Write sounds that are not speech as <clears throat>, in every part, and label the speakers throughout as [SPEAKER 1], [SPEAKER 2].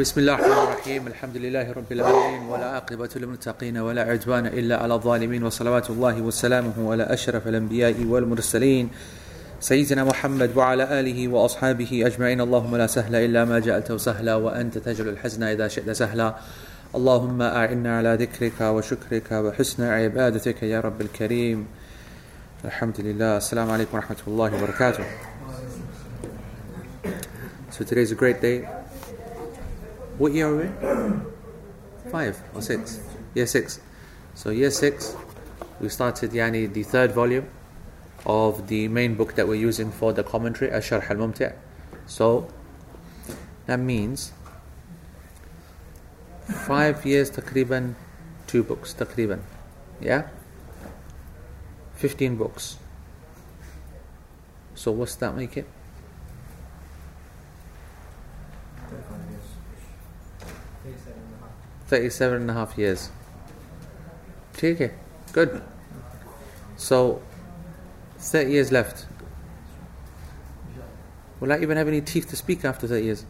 [SPEAKER 1] بسم الله الرحمن الرحيم. الحمد لله رب العالمين ولا عاقبة للمتقين ولا عدوان إلا على الظالمين وصلوات الله وسلامه على أشرف الأنبياء والمرسلين. سيدنا محمد وعلى آله وأصحابه أجمعين. اللهم لا سهل إلا ما جعلته سهلا وأنت تجعل الحزن إذا شئت سهلا. اللهم أعنا على ذكرك وشكرك وحسن عبادتك يا رب الكريم. الحمد لله. السلام عليكم ورحمة الله وبركاته. So today is a great day. What year are we? in? <clears throat> Five or six? Year six. So year six, we started yani the third volume of the main book that we're using for the commentary, Asharh al-Mumti'. So that means five years takriban, two books takriban. Yeah? 15 books. So what's that make it? 37 and a half years. Okay, good. So, 30 years left. Will I even have any teeth to speak after 30 years?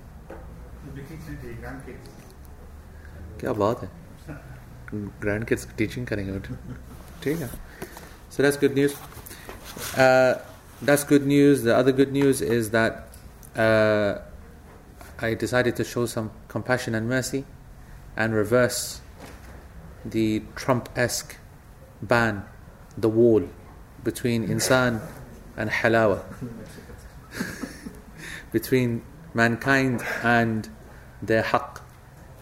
[SPEAKER 1] क्या बात है grand kids teaching करेंगे ठीक है so that's good news uh, that's good news the other good news is that uh, I decided to show some compassion and mercy and reverse the Trump esque ban, the wall between insan and halawa, <laughs> between mankind and their haqq,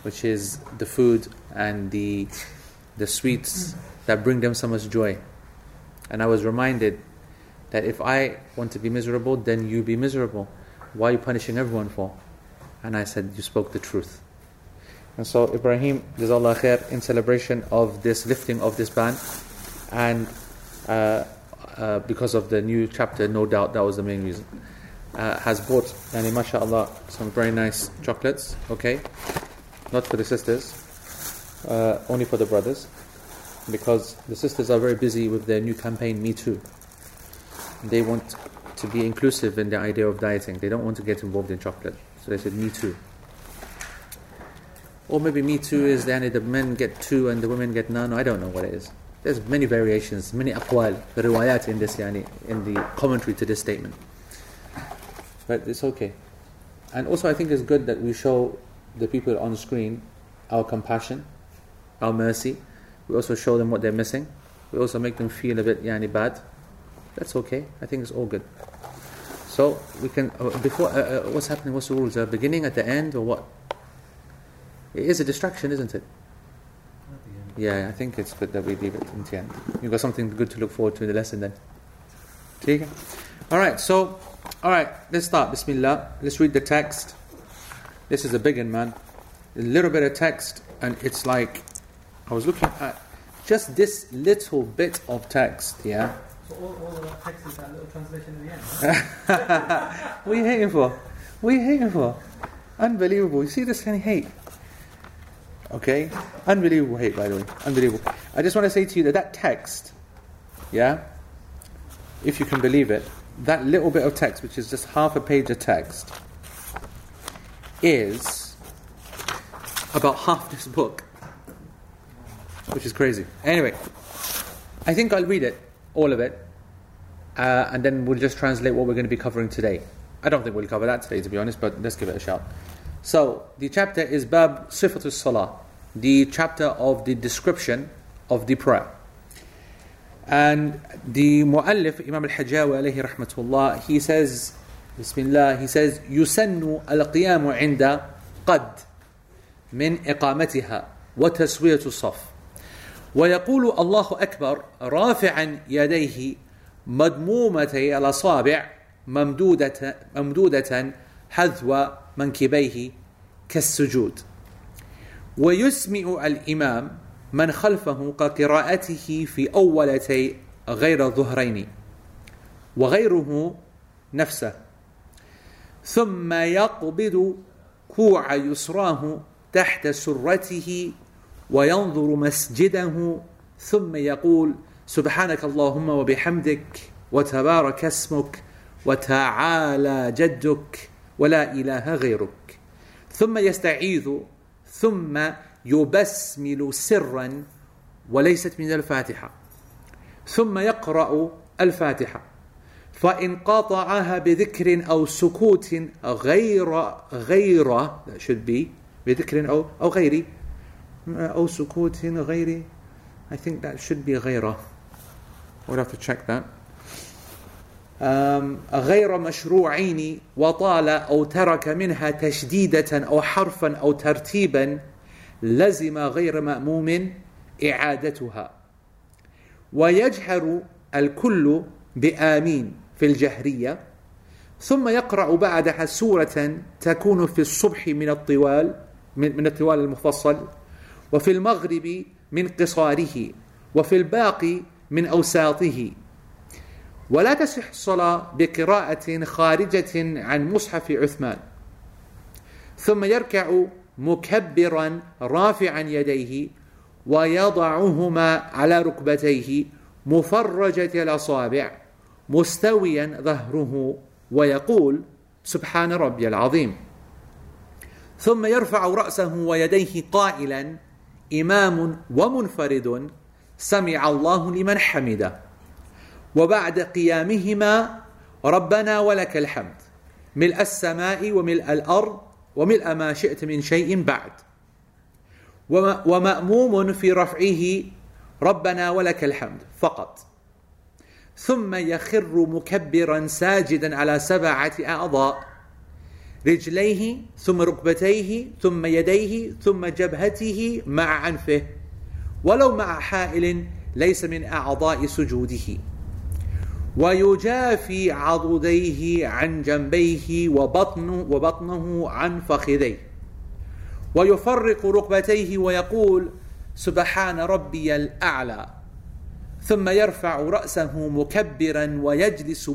[SPEAKER 1] which is the food and the, the sweets that bring them so much joy. And I was reminded that if I want to be miserable, then you be miserable. Why are you punishing everyone for? And I said, You spoke the truth. And so Ibrahim, Jazallah khair, in celebration of this lifting of this ban, and uh, uh, because of the new chapter, no doubt that was the main reason, uh, has bought, yani mashallah, some very nice chocolates, okay? Not for the sisters, uh, only for the brothers, because the sisters are very busy with their new campaign, Me Too. They want to be inclusive in the idea of dieting. They don't want to get involved in chocolate. So they said, Me Too. Or maybe Me Too is the men get two and the women get none. I don't know what it is. There's many variations, many aqwal, the riwayat in this, yani, in the commentary to this statement. But it's okay. And also, I think it's good that we show the people on screen our compassion, our mercy. We also show them what they're missing. We also make them feel a bit yani, bad. That's okay. I think it's all good. So we can uh, before uh, uh, what's happening? What's the rules? Uh, beginning at the end or what? It is a distraction, isn't it? Yeah, I think it's good that we leave it in the end. You've got something good to look forward to in the lesson then. Okay? Alright, so, alright, let's start. Bismillah. Let's read the text. This is a big one, man. A little bit of text, and it's like, I was looking at just this little bit of text, yeah?
[SPEAKER 2] So all, all of that text is that little translation at the end, right? <laughs>
[SPEAKER 1] what are you hating for? What are you hating for? Unbelievable. You see this kind of hate? Okay? Unbelievable hate, by the way. Unbelievable. I just want to say to you that that text, yeah, if you can believe it, that little bit of text, which is just half a page of text, is about half this book, which is crazy. Anyway, I think I'll read it, all of it, uh, and then we'll just translate what we're going to be covering today. I don't think we'll cover that today, to be honest, but let's give it a shot. So, the chapter is Bab Sifatul Salah, the chapter of the description of the prayer. And the Mu'allif, Imam al-Hajawi alayhi rahmatullah, he says, Bismillah, he says, يسن القيام عند قد من إقامتها وتسوية الصف ويقول الله أكبر رافعا يديه مدمومتي الأصابع ممدودة, ممدودة حذو منكبيه كالسجود. ويسمع الإمام من خلفه كقراءته في أولتي غير ظهرين وغيره نفسه. ثم يقبض كوع يسراه تحت سرته وينظر مسجده ثم يقول سبحانك اللهم وبحمدك وتبارك اسمك وتعالى جدك. ولا إله غيرك. ثم يستعيذ ثم يبسمل سرا وليست من الفاتحة. ثم يقرأ الفاتحة. فإن قاطعها بذكر أو سكوت غير غير should be بذكر أو أو غير أو سكوت غير I think that should be غيره. We'll have to check that. غير مشروعين وطال أو ترك منها تشديدة أو حرفا أو ترتيبا لزم غير مأموم إعادتها. ويجهر الكل بآمين في الجهرية ثم يقرأ بعدها سورة تكون في الصبح من الطوال من الطوال المفصل وفي المغرب من قصاره وفي الباقي من أوساطه. ولا تصح الصلاة بقراءة خارجة عن مصحف عثمان. ثم يركع مكبرا رافعا يديه ويضعهما على ركبتيه مفرجة الأصابع مستويا ظهره ويقول سبحان ربي العظيم. ثم يرفع رأسه ويديه قائلا إمام ومنفرد سمع الله لمن حمده. وبعد قيامهما ربنا ولك الحمد. ملء السماء وملء الأرض وملء ما شئت من شيء بعد. ومأموم في رفعه ربنا ولك الحمد فقط. ثم يخر مكبرا ساجدا على سبعة أعضاء. رجليه ثم ركبتيه ثم يديه ثم جبهته مع أنفه ولو مع حائل ليس من أعضاء سجوده. ويجافي عضديه عن جنبيه وبطنه, وبطنه عن فخذيه. ويفرق ركبتيه ويقول سبحان ربي الأعلى. ثم يرفع رأسه مكبرا ويجلس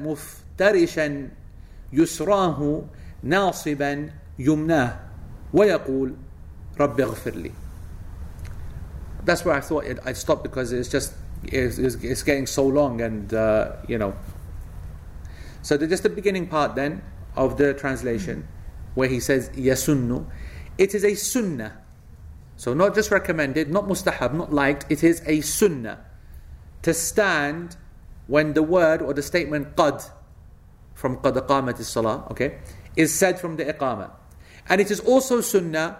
[SPEAKER 1] مفترشا يسراه ناصبا يمناه ويقول رب اغفر لي. That's where I thought I'd stop because it's just it's, it's getting so long and uh, you know. So the, just the beginning part then of the translation where he says yasunnu. It is a sunnah. So not just recommended not mustahab not liked. It is a sunnah to stand when the word or the statement qad from qad qamat salah okay is said from the iqamah. And it is also sunnah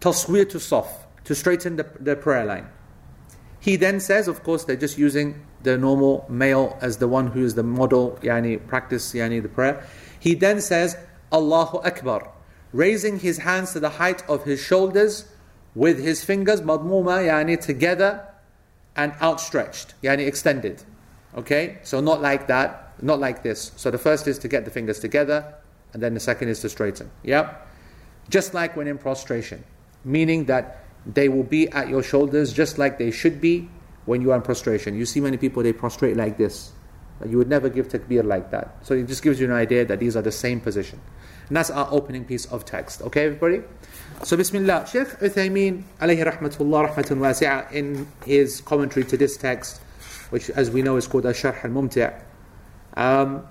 [SPEAKER 1] taswir to saf to straighten the, the prayer line he then says of course they're just using the normal male as the one who is the model yani practice yani the prayer he then says Allahu Akbar raising his hands to the height of his shoulders with his fingers madmuma yani together and outstretched, yani extended. Okay? So not like that, not like this. So the first is to get the fingers together, and then the second is to straighten. Yeah? Just like when in prostration, meaning that they will be at your shoulders just like they should be when you are in prostration. You see many people, they prostrate like this. You would never give takbir like that. So it just gives you an idea that these are the same position. And that's our opening piece of text. Okay, everybody? So, Bismillah. Sheikh Uthaymeen, alayhi rahmatullah, rahmatun wasi'ah, in his commentary to this text, which as we know is called Asharh al Mumti', um,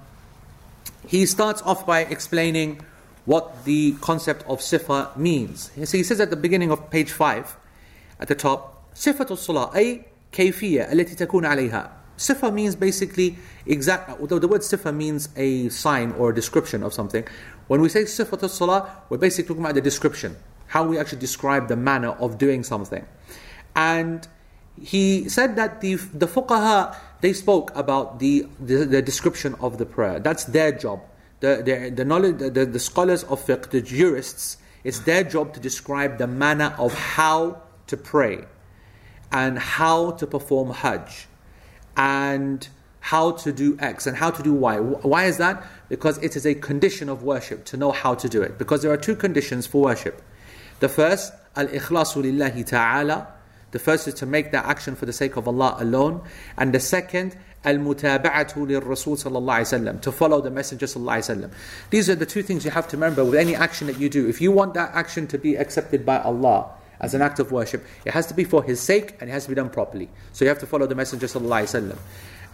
[SPEAKER 1] he starts off by explaining what the concept of sifa means. So he says at the beginning of page 5, at the top, صفة الصلاة أي كيفية التي تكون عليها Sifa means basically exact. Although the word sifa means a sign or a description of something, when we say sifat salah, we're basically talking about the description, how we actually describe the manner of doing something. And he said that the the fuqaha they spoke about the, the, the description of the prayer. That's their job. The the, the knowledge the, the scholars of fiqh, the jurists, it's their job to describe the manner of how to pray and how to perform hajj and how to do X and how to do Y. Why is that? Because it is a condition of worship to know how to do it. Because there are two conditions for worship. The first, al ikhlasu lillahi ta'ala. The first is to make that action for the sake of Allah alone. And the second, al mutaba'atu lil Rasul sallallahu alayhi wasallam, to follow the Messenger sallallahu alayhi wasallam. These are the two things you have to remember with any action that you do. If you want that action to be accepted by Allah, as an act of worship. It has to be for his sake and it has to be done properly. So you have to follow the Messenger sallallahu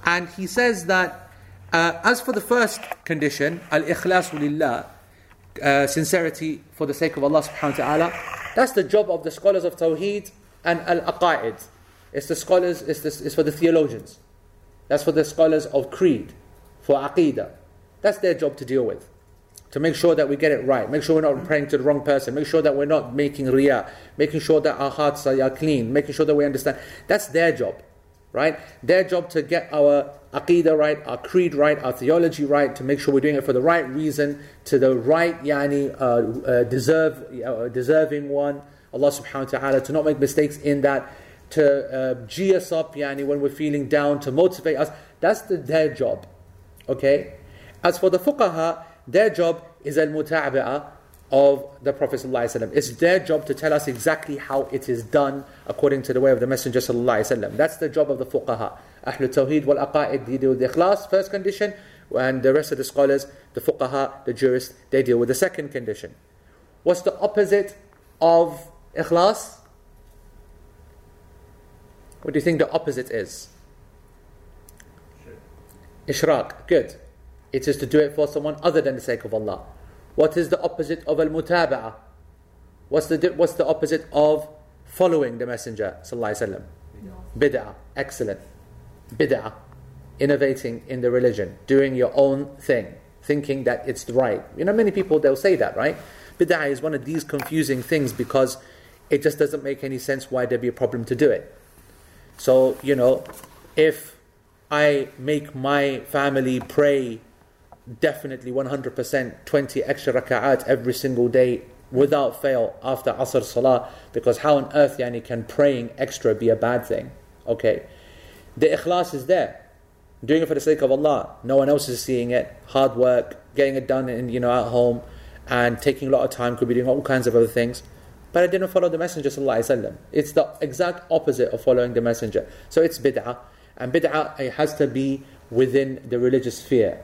[SPEAKER 1] And he says that uh, as for the first condition, al ikhlasu lillah, uh, sincerity for the sake of Allah subhanahu wa ta'ala. That's the job of the scholars of Tawheed and Al-Aqa'id. It's the scholars, it's, the, it's for the theologians. That's for the scholars of Creed, for Aqidah. That's their job to deal with. To make sure that we get it right, make sure we're not praying to the wrong person, make sure that we're not making riyah, making sure that our hearts are, clean, making sure that we understand. That's their job, right? Their job to get our aqidah right, our creed right, our theology right, to make sure we're doing it for the right reason, to the right yani, uh, uh, deserve, uh, deserving one, Allah subhanahu wa ta'ala, to not make mistakes in that, to uh, G us up yani, when we're feeling down, to motivate us. That's the, their job. Okay? As for the fuqaha, their job is al mutabi'ah of the Prophet. It's their job to tell us exactly how it is done according to the way of the Messenger. That's the job of the fuqaha. Ahlul Tawheed wal Aqa'id, they deal with the ikhlas, first condition, and the rest of the scholars, the fuqaha, the jurists, they deal with the second condition. What's the opposite of ikhlas? What do you think the opposite is? Ishrak. Good. It is to do it for someone other than the sake of Allah. What is the opposite of al-mutaba'ah? What's the, what's the opposite of following the Messenger Bid'ah. Excellent. Bid'ah. Innovating in the religion. Doing your own thing. Thinking that it's right. You know, many people, they'll say that, right? Bid'ah is one of these confusing things because it just doesn't make any sense why there'd be a problem to do it. So, you know, if I make my family pray definitely 100% 20 extra raka'at every single day without fail after Asr Salah because how on earth yani, can praying extra be a bad thing? Okay. The ikhlas is there. Doing it for the sake of Allah. No one else is seeing it. Hard work, getting it done in, you know, at home and taking a lot of time, could be doing all kinds of other things. But I didn't follow the Messenger. It's the exact opposite of following the Messenger. So it's bid'ah. And bid'ah it has to be within the religious sphere.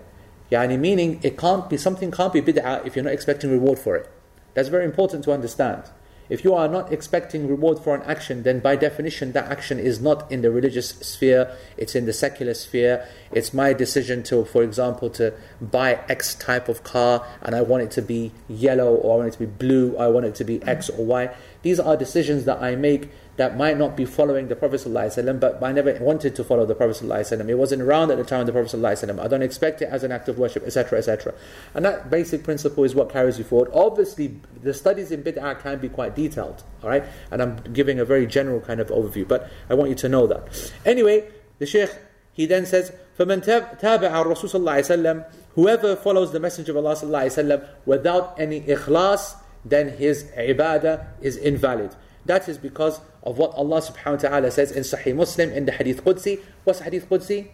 [SPEAKER 1] Yani meaning it can't be something can't be bid'ah if you're not expecting reward for it. That's very important to understand. If you are not expecting reward for an action, then by definition that action is not in the religious sphere, it's in the secular sphere. It's my decision to, for example, to buy X type of car and I want it to be yellow or I want it to be blue, I want it to be X or Y. These are decisions that I make that might not be following the Prophet ﷺ, but I never wanted to follow the Prophet ﷺ. It wasn't around at the time of the Prophet ﷺ. I don't expect it as an act of worship, etc., etc. And that basic principle is what carries you forward. Obviously, the studies in bid'ah can be quite detailed, all right? And I'm giving a very general kind of overview, but I want you to know that. Anyway, the Shaykh, he then says, فَمَنْ تَابَعَ الرَّسُولِ صلى الله عليه وسلم Whoever follows the Messenger of Allah صلى الله عليه وسلم without any ikhlas, then his ibadah is invalid. That is because of what Allah subhanahu wa ta'ala says in Sahih Muslim in the Hadith Qudsi. What's Hadith Qudsi?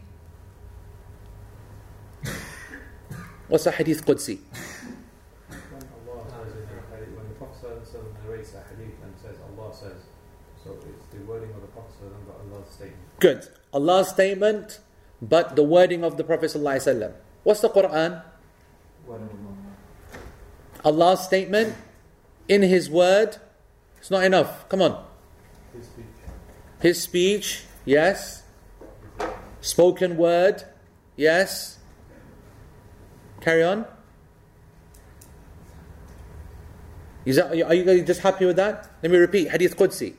[SPEAKER 1] What's
[SPEAKER 2] a Hadith Qudsi?
[SPEAKER 1] Good. Allah's statement, but the wording of the Prophet What's the Quran? Allah's statement in His word, it's not enough. Come on.
[SPEAKER 2] His speech.
[SPEAKER 1] His speech, yes. Spoken word, yes. Carry on. Is that, are you- guys just happy with that? Let me repeat. Hadith Qudsi.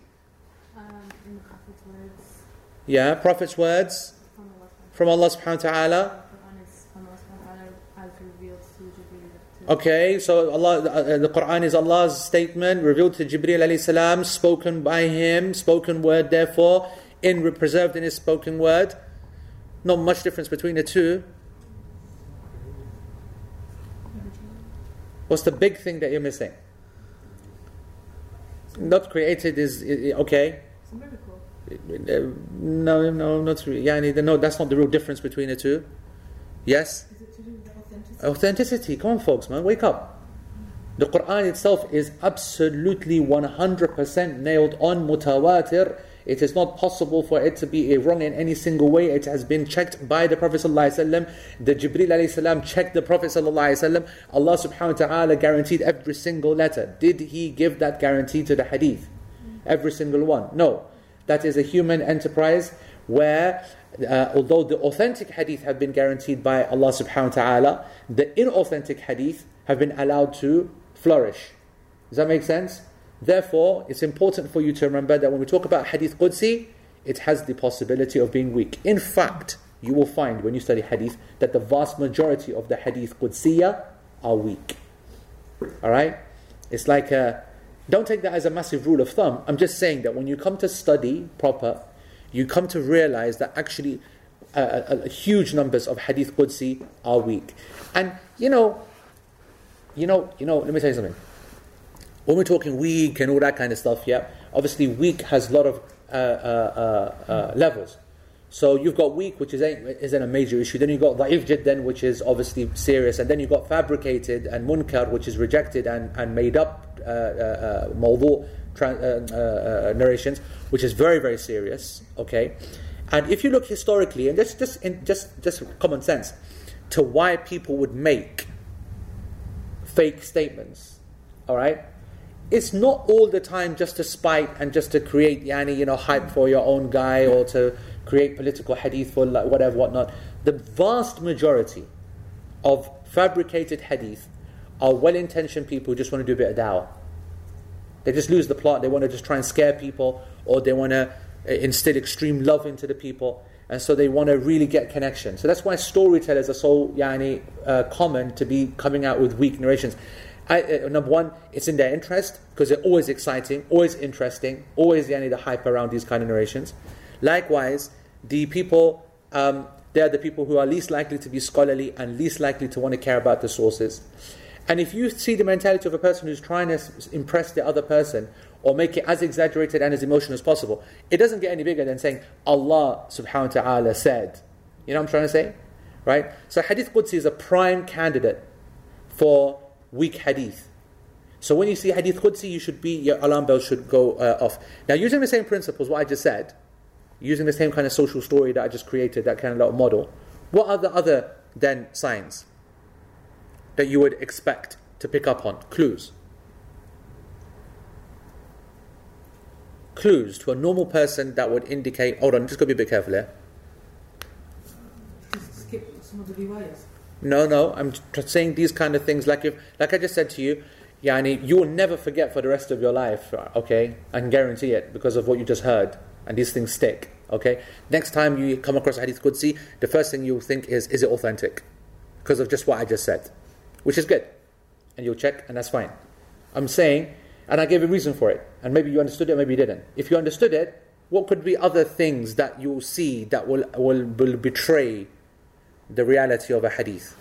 [SPEAKER 3] Um, in the Prophet's words,
[SPEAKER 1] Yeah, Prophet's words
[SPEAKER 3] from Allah
[SPEAKER 1] from Allah
[SPEAKER 3] subhanahu
[SPEAKER 1] subhanahu wa ta'ala.
[SPEAKER 3] wa ta'ala, Quran is from Allah subhanahu wa ta'ala as revealed to Jibreel. to-
[SPEAKER 1] Okay, so Allah, uh, the Quran is Allah's statement revealed to Jibreel alayhi salam, spoken by Him, spoken word. Therefore, in preserved in His spoken word. Not much difference between the two. What's the big thing that you're missing? Not created is i- i- okay.
[SPEAKER 3] It's a miracle.
[SPEAKER 1] Uh, No, no, not really. Yani, no, that's not the real difference between the two. Yes.
[SPEAKER 3] Is it to do with the authenticity?
[SPEAKER 1] Authenticity. Come on, folks, man, wake up. The Quran itself is absolutely 100% nailed on mutawatir. It is not possible for it to be wrong in any single way. It has been checked by the Prophet ﷺ. The Jibreel ﷺ checked the Prophet ﷺ. Allah subhanahu wa ta'ala guaranteed every single letter. Did He give that guarantee to the hadith? Every single one? No. That is a human enterprise where uh, although the authentic hadith have been guaranteed by Allah subhanahu wa ta'ala, the inauthentic hadith have been allowed to flourish. Does that make sense? Therefore, it's important for you to remember that when we talk about hadith Qudsi, it has the possibility of being weak. In fact, you will find when you study hadith that the vast majority of the hadith Qudsiya are weak. Alright? It's like a, don't take that as a massive rule of thumb. I'm just saying that when you come to study proper, you come to realize that actually uh, uh, huge numbers of hadith Qudsi are weak. And you know, you know, you know, let me tell you something. When we're talking weak and all that kind of stuff, yeah, obviously weak has a lot of uh, uh, uh, uh levels. So you've got weak, which is a, isn't a major issue. Then you've got da'if jiddan, which is obviously serious. And then you've got fabricated and munkar, which is rejected and, and made up uh, uh, uh, uh, uh, narrations, which is very, very serious. Okay? And if you look historically, and just, just, in, just, just common sense, to why people would make fake statements, all right? It's not all the time just to spite and just to create yani, you know, hype for your own guy or to create political hadith for like whatever, whatnot. The vast majority of fabricated hadith are well intentioned people who just want to do a bit of dawah. They just lose the plot, they want to just try and scare people, or they want to uh, instill extreme love into the people, and so they want to really get connection. So that's why storytellers are so yani, uh, common to be coming out with weak narrations. I, uh, number one, it's in their interest because they're always exciting, always interesting, always yani, the hype around these kind of narrations. Likewise, the people, um, they are the people who are least likely to be scholarly and least likely to want to care about the sources. And if you see the mentality of a person who's trying to impress the other person or make it as exaggerated and as emotional as possible, it doesn't get any bigger than saying Allah subhanahu wa ta'ala said. You know what I'm trying to say? Right? So Hadith Qudsi is a prime candidate for weak hadith. So when you see Hadith Qudsi, you should be, your alarm bell should go uh, off. Now, using the same principles, what I just said, using the same kind of social story that I just created, that kind of model, what are the other then signs that you would expect to pick up on? Clues. Clues to a normal person that would indicate, hold on, just gotta be a bit careful here.
[SPEAKER 4] Just skip some of the riwayas.
[SPEAKER 1] No, no, I'm just saying these kind of things. Like if, like I just said to you, yani, you will never forget for the rest of your life. Okay, I can guarantee it because of what you just heard and these things stick. Okay? Next time you come across a hadith Qudsi, the first thing you'll think is, is it authentic? Because of just what I just said. Which is good. And you'll check, and that's fine. I'm saying, and I gave a reason for it, and maybe you understood it, maybe you didn't. If you understood it, what could be other things that you'll see that will, will, will betray the reality of a hadith?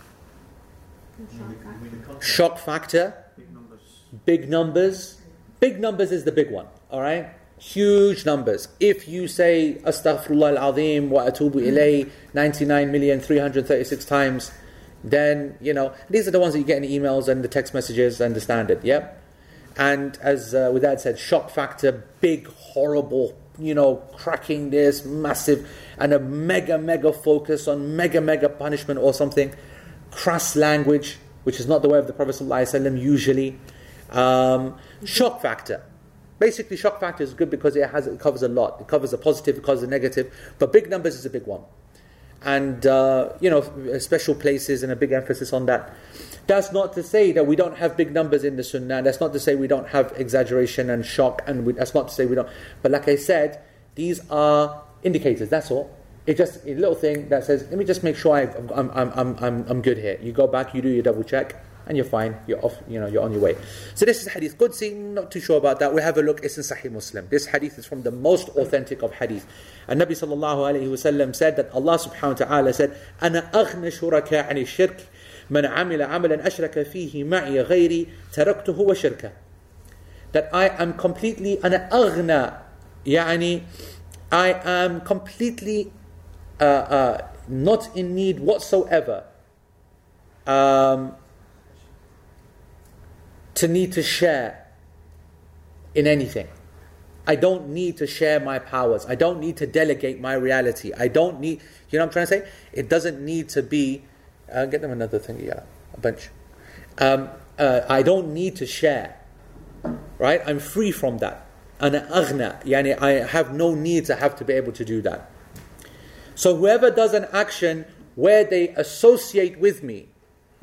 [SPEAKER 1] Shock factor,
[SPEAKER 5] Big numbers.
[SPEAKER 1] big numbers. Big numbers is the big one, all right? Huge numbers. If you say Astaghfirullah al Azim wa atubu ilay 99,336 times, then, you know, these are the ones that you get in the emails and the text messages and the standard, yeah? And as uh, with that said, shock factor, big, horrible, you know, cracking this, massive, and a mega, mega focus on mega, mega punishment or something. Crass language, which is not the way of the Prophet ﷺ usually. Um, shock factor. Basically, shock factor is good because it has it covers a lot. It covers the positive, it covers the negative, but big numbers is a big one, and uh, you know special places and a big emphasis on that. That's not to say that we don't have big numbers in the Sunnah. That's not to say we don't have exaggeration and shock, and we, that's not to say we don't. But like I said, these are indicators. That's all. It's just a little thing that says, let me just make sure I, I'm, I'm, I'm, I'm, I'm good here. You go back, you do your double check, and you're fine. You're off. You know, you're on your way. So this is Hadith Qudsi. Not too sure about that. We have a look. It's in Sahih Muslim. This Hadith is from the most authentic of Hadith. And Nabi sallallahu alayhi wasallam said that Allah subhanahu wa taala said, "أنا أغنى شركاء عن الشرك من عمل عملا أشرك فيه معي غيري تركته وشركه." That I am completely أنا أغنى يعني I am completely uh, uh, not in need whatsoever. Um, to need to share in anything. I don't need to share my powers. I don't need to delegate my reality. I don't need, you know what I'm trying to say? It doesn't need to be, uh, get them another thing, yeah, a bunch. Um, uh, I don't need to share, right? I'm free from that. And aghna, yani I have no need to have to be able to do that. So whoever does an action where they associate with me,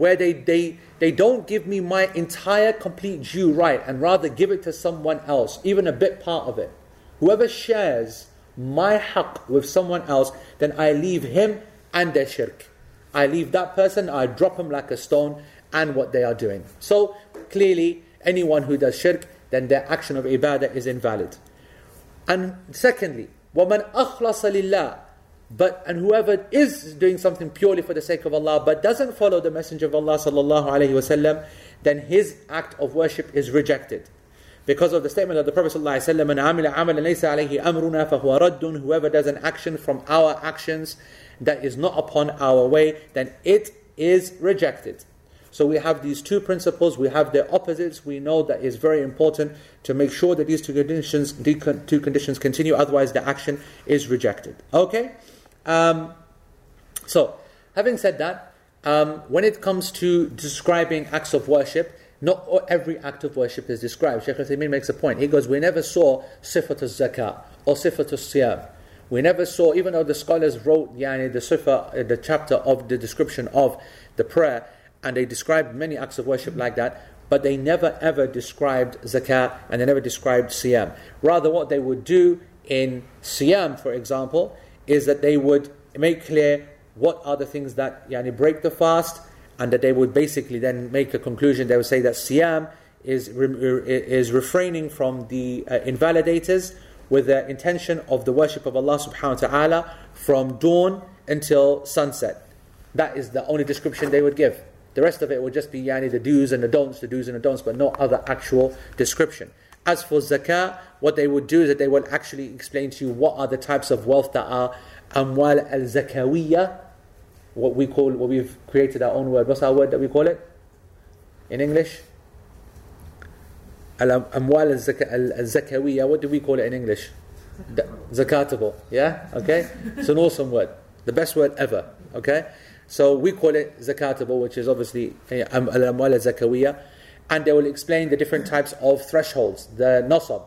[SPEAKER 1] where they, they, they don't give me my entire complete due right and rather give it to someone else, even a bit part of it. Whoever shares my haqq with someone else, then I leave him and their shirk. I leave that person, I drop him like a stone and what they are doing. So clearly, anyone who does shirk, then their action of ibadah is invalid. And secondly, وَمَنْ أَخْلَصَ لِلَّهِ but and whoever is doing something purely for the sake of Allah but doesn't follow the Messenger of Allah sallallahu alaihi wasallam, then his act of worship is rejected. Because of the statement of the Prophet wasallam, Whoever does an action from our actions that is not upon our way, then it is rejected. So we have these two principles, we have their opposites. We know that it's very important to make sure that these two conditions, two conditions continue, otherwise the action is rejected. Okay? Um, so, having said that, um, when it comes to describing acts of worship, not every act of worship is described. Sheikh Uthaymeen makes a point. He goes, We never saw sifat al-zakah or sifat al-siyam. We never saw, even though the scholars wrote yani, the sifa, uh, the chapter of the description of the prayer, and they described many acts of worship like that, but they never ever described zakah and they never described siyam. Rather, what they would do in siyam, for example, is that they would make clear what are the things that yani, break the fast, and that they would basically then make a conclusion. They would say that siyam is, is refraining from the uh, invalidators with the intention of the worship of Allah subhanahu wa ta'ala from dawn until sunset. That is the only description they would give. The rest of it would just be yani, the do's and the don'ts, the do's and the don'ts, but no other actual description. As for zakah, what they would do is that they will actually explain to you what are the types of wealth that are amwal al zakawiyya, what we call, what we've created our own word. What's our word that we call it in English? Al amwal al zakawiyya, what do we call it in English? Zakatable, yeah? Okay? It's an awesome word. The best word ever, okay? So we call it zakatable, which is obviously eh, al amwal al zakawiyya and they will explain the different types of thresholds, the nasab,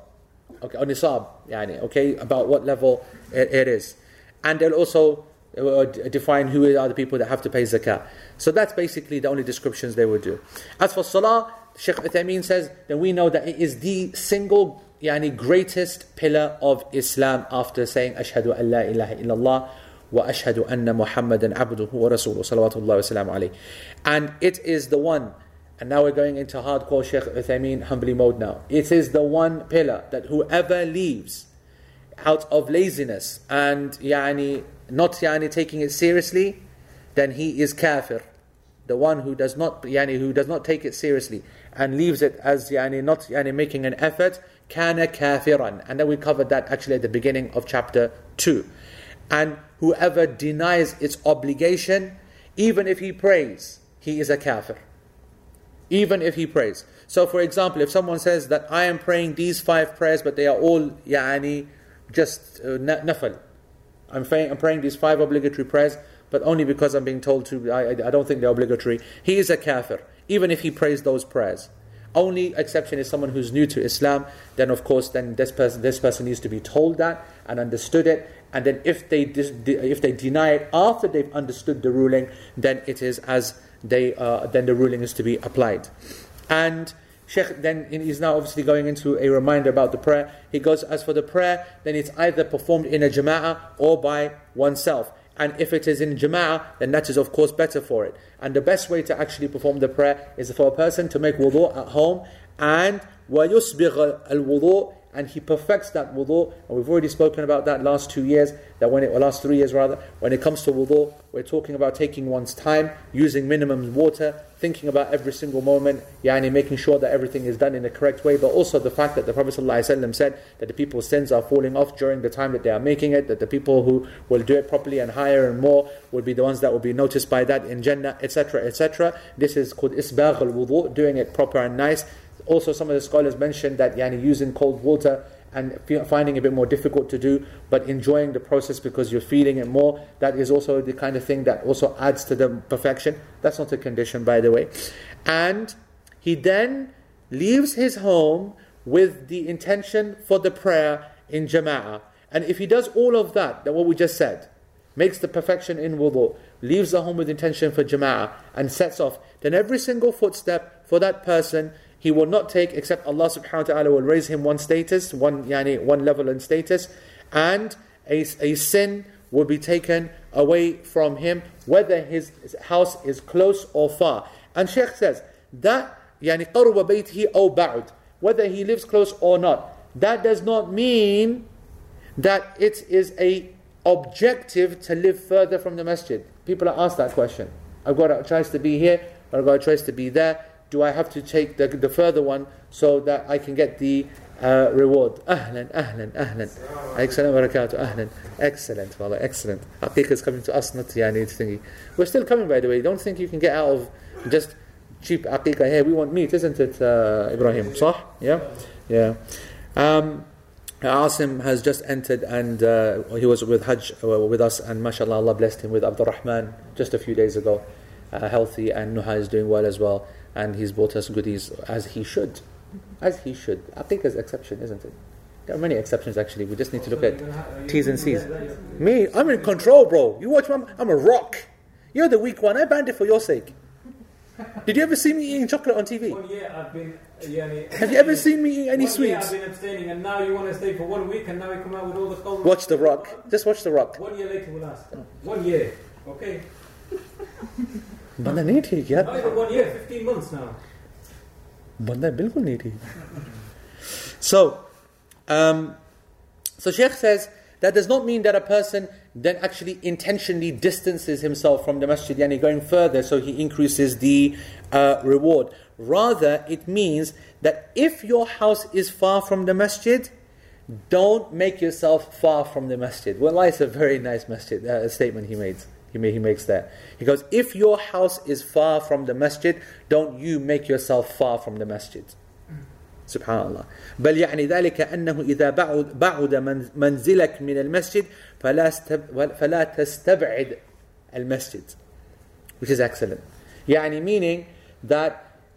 [SPEAKER 1] okay, or nisab, yani, okay, about what level it, it is. And they'll also uh, define who are the people that have to pay zakah. So that's basically the only descriptions they would do. As for salah, Sheikh Uthaymeen says, then we know that it is the single yani, greatest pillar of Islam after saying, Ashhadu an la ilaha illallah wa ashhadu anna Muhammadan abduhu wa rasuluhu salawatullah wa alayhi. And it is the one and now we're going into hardcore Sheikh Uthaymeen Hanbali mode now. It is the one pillar that whoever leaves out of laziness and yani, not yani, taking it seriously, then he is kafir. The one who does not yani, who does not take it seriously and leaves it as yani, not yani, making an effort, kana kafiran. And then we covered that actually at the beginning of chapter 2. And whoever denies its obligation, even if he prays, he is a kafir even if he prays. So, for example, if someone says that I am praying these five prayers, but they are all yani, just uh, nafal. I'm praying, I'm praying these five obligatory prayers, but only because I'm being told to. I, I don't think they're obligatory. He is a kafir, even if he prays those prayers. Only exception is someone who's new to Islam. Then, of course, then this person this person needs to be told that and understood it. And then, if they if they deny it after they've understood the ruling, then it is as they uh, then the ruling is to be applied. And Sheikh then is now obviously going into a reminder about the prayer. He goes, as for the prayer, then it's either performed in a jama'ah or by oneself. And if it is in jama'ah, then that is of course better for it. And the best way to actually perform the prayer is for a person to make wudu at home and وَيُسْبِغَ الْوُضُوء and he perfects that wudu. And we've already spoken about that last two years, that when it, or last three years rather, when it comes to wudu, we're talking about taking one's time, using minimum water, thinking about every single moment, yani making sure that everything is done in the correct way, but also the fact that the Prophet ﷺ said that the people's sins are falling off during the time that they are making it, that the people who will do it properly and higher and more will be the ones that will be noticed by that in Jannah, etc., etc. This is called isbagh al-wudu, doing it proper and nice. Also, some of the scholars mentioned that yani, using cold water and finding a bit more difficult to do, but enjoying the process because you're feeling it more. That is also the kind of thing that also adds to the perfection. That's not a condition, by the way. And he then leaves his home with the intention for the prayer in jama'ah. And if he does all of that, that what we just said, makes the perfection in wudu, leaves the home with intention for jama'ah, and sets off, then every single footstep for that person he will not take except Allah subhanahu wa ta'ala will raise him one status, one yani, one level in status, and a, a sin will be taken away from him, whether his house is close or far. And Sheikh says that yani قرب بيته أو بعد, whether he lives close or not, that does not mean that it is a objective to live further from the masjid. People are asked that question. I've got a choice to be here, or I've got a choice to be there do I have to take the, the further one so that I can get the uh, reward? Ahlan, ahlan, ahlan. Excellent, barakatuh, ahlan. Excellent, wallah, excellent. Aqiqah is coming to us, not yani thingy. We're still coming, by the way. Don't think you can get out of just cheap aqiqah. Hey, we want meat, isn't it, uh, Ibrahim? Sah? Yeah? Yeah. Um, Asim has just entered and uh, he was with Hajj uh, with us, and mashallah, Allah blessed him with Abdul Rahman just a few days ago. Uh, healthy, and Nuha is doing well as well and he's bought us goodies as he should. As he should. I think there's exception, isn't it? There are many exceptions actually. We just need to look at T's and C's. Me, I'm in control, bro. You watch, I'm, I'm a rock. You're the weak one. I banned it for your sake. Did you ever see me eating chocolate on TV?
[SPEAKER 2] One year I've been. Yani,
[SPEAKER 1] Have you ever seen me eat any
[SPEAKER 2] one year
[SPEAKER 1] sweets?
[SPEAKER 2] I've been abstaining, and now you want to stay for one week, and now you come out with all the cold.
[SPEAKER 1] Watch The Rock. Just watch The Rock.
[SPEAKER 2] One year later we'll ask. One year, okay?
[SPEAKER 1] बंदा नहीं ठीक यार
[SPEAKER 2] Not even one year, 15 months now.
[SPEAKER 1] बंदा बिल्कुल नहीं ठीक so um, so Sheikh says that does not mean that a person then actually intentionally distances himself from the masjid yani going further so he increases the uh, reward rather it means that if your house is far from the masjid don't make yourself far from the masjid well it's a very nice masjid uh, statement he made he, ma- he makes that he goes if your house is far from the masjid don't you make yourself far from the masjid سبحان الله بل يعني ذلك أنه إذا بعد, بعد من- منزلك من المسجد فلا, استب فلا تستبعد المسجد which is excellent يعني meaning that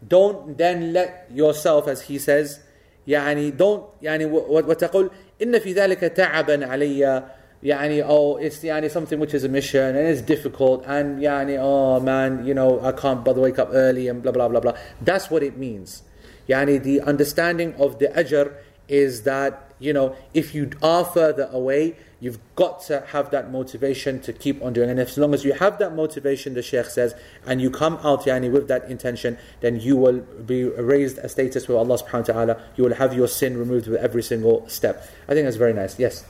[SPEAKER 1] don't then let yourself as he says يعني don't يعني و- وتقول إن في ذلك تعبا علي يعني oh it's يعني something which is a mission and it's difficult and يعني oh man you know I can't bother wake up early and blah blah blah blah that's what it means Yani the understanding of the ajr is that, you know, if you are further away, you've got to have that motivation to keep on doing. And as long as you have that motivation, the Shaykh says, and you come out yani, with that intention, then you will be raised a status with Allah subhanahu wa ta'ala. You will have your sin removed with every single step. I think that's very nice. Yes.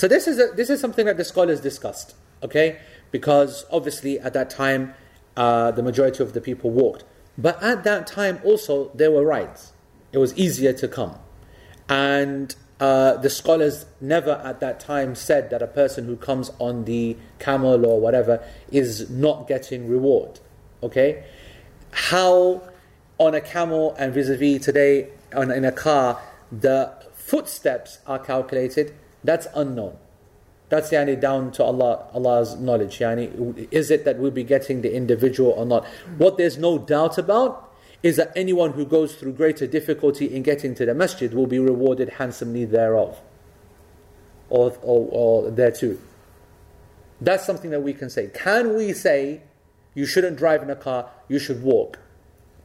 [SPEAKER 1] So this is a, this is something that the scholars discussed, okay? Because obviously at that time, uh, the majority of the people walked, but at that time also there were rides. It was easier to come, and uh, the scholars never at that time said that a person who comes on the camel or whatever is not getting reward. Okay, how on a camel and vis-a-vis today on, in a car the footsteps are calculated that's unknown. That's yani down to Allah Allah's knowledge. Yani is it that we'll be getting the individual or not? What there's no doubt about is that anyone who goes through greater difficulty in getting to the masjid will be rewarded handsomely thereof. Or, or, or that's something that we can say. Can we say you shouldn't drive in a car you should walk?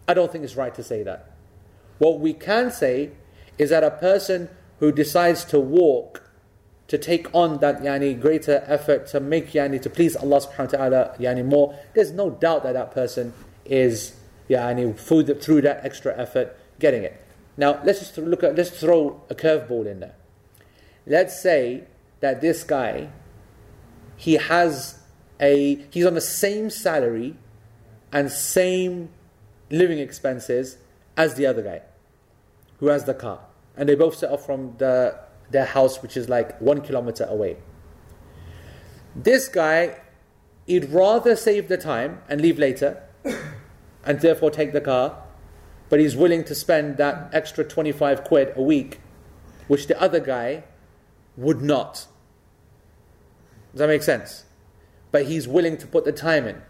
[SPEAKER 1] I don't think it's right to say that. What we can say is that a person who decides to walk, to take on that yani, greater effort to make yani, to please Allah subhanahu wa ta'ala yani, more, there's no doubt that that person is yani, through, the, through that extra effort getting it. Now let's just look at let's throw a curveball in there. Let's say that this guy he has a he's on the same salary and same living expenses as the other guy who has the car. And they both set off from the, their house, which is like one kilometer away. This guy, he'd rather save the time and leave later <coughs> and therefore take the car, but he's willing to spend that extra 25 quid a week, which the other guy would not. Does that make sense? But he's willing to put the time in. Do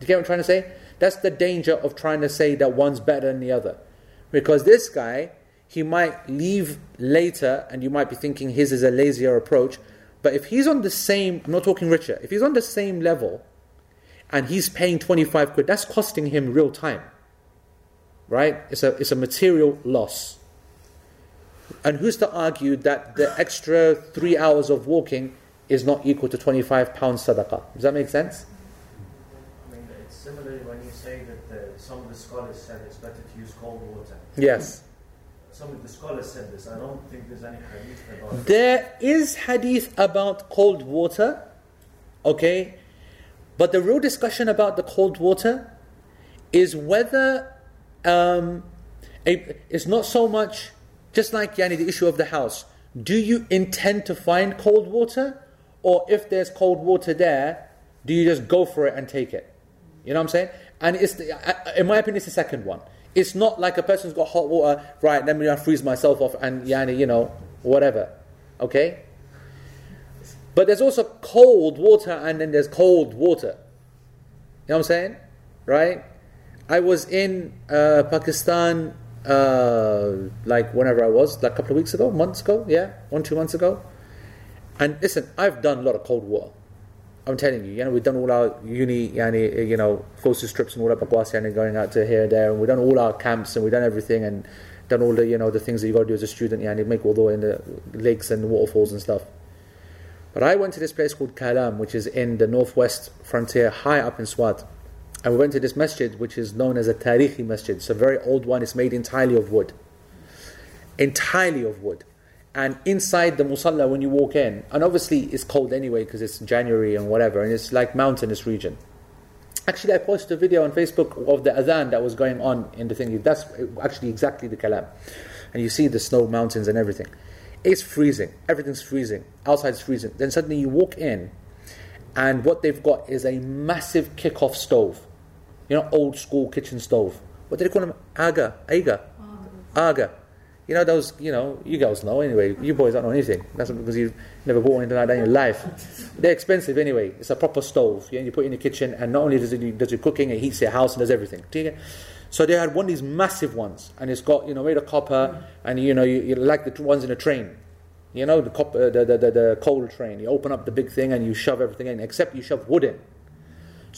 [SPEAKER 1] you get what I'm trying to say? That's the danger of trying to say that one's better than the other. Because this guy, he might leave later and you might be thinking his is a lazier approach. But if he's on the same, I'm not talking richer, if he's on the same level and he's paying 25 quid, that's costing him real time. Right? It's a, it's a material loss. And who's to argue that the extra three hours of walking is not equal to 25 pounds sadaqah? Does that make sense?
[SPEAKER 4] I mean, it's similar when you say that the, some of the scholars said it's better to use cold water.
[SPEAKER 1] Yes.
[SPEAKER 4] Some of the scholars said this. I don't think there's any hadith about.
[SPEAKER 1] There is hadith about cold water, okay? But the real discussion about the cold water is whether um, a, it's not so much just like yani, the issue of the house. Do you intend to find cold water? Or if there's cold water there, do you just go for it and take it? You know what I'm saying? And it's the, in my opinion, it's the second one. It's not like a person's got hot water, right? Let me freeze myself off and yani, you know, whatever. Okay? But there's also cold water and then there's cold water. You know what I'm saying? Right? I was in uh, Pakistan uh, like whenever I was, like a couple of weeks ago, months ago, yeah, one, two months ago. And listen, I've done a lot of cold water. I'm telling you, you know, we've done all our uni, yani, you know, photo trips and all that bakwas, yani, going out to here and there, and we've done all our camps and we've done everything and done all the, you know, the things that you got to do as a student, yani, make all the way in the lakes and waterfalls and stuff. But I went to this place called Kalam, which is in the northwest frontier, high up in Swat. And we went to this masjid, which is known as a Tarihi masjid. It's a very old one, it's made entirely of wood. Entirely of wood. And inside the musalla, when you walk in, and obviously it's cold anyway because it's January and whatever, and it's like mountainous region. Actually, I posted a video on Facebook of the adhan that was going on in the thing. That's actually exactly the kalam. And you see the snow mountains and everything. It's freezing. Everything's freezing. Outside's freezing. Then suddenly you walk in, and what they've got is a massive kick-off stove. You know, old school kitchen stove. What do they call them? Aga. Aga. Aga. You know those. You know you girls know anyway. You boys don't know anything. That's because you've never bought anything like that in your life. They're expensive anyway. It's a proper stove. Yeah, you put it in the kitchen, and not only does it do- does it cooking, it heats your house and does everything. So they had one of these massive ones, and it's got you know made of copper, and you know you, you like the ones in a train. You know the, copper, the, the, the the coal train. You open up the big thing and you shove everything in, except you shove wood in.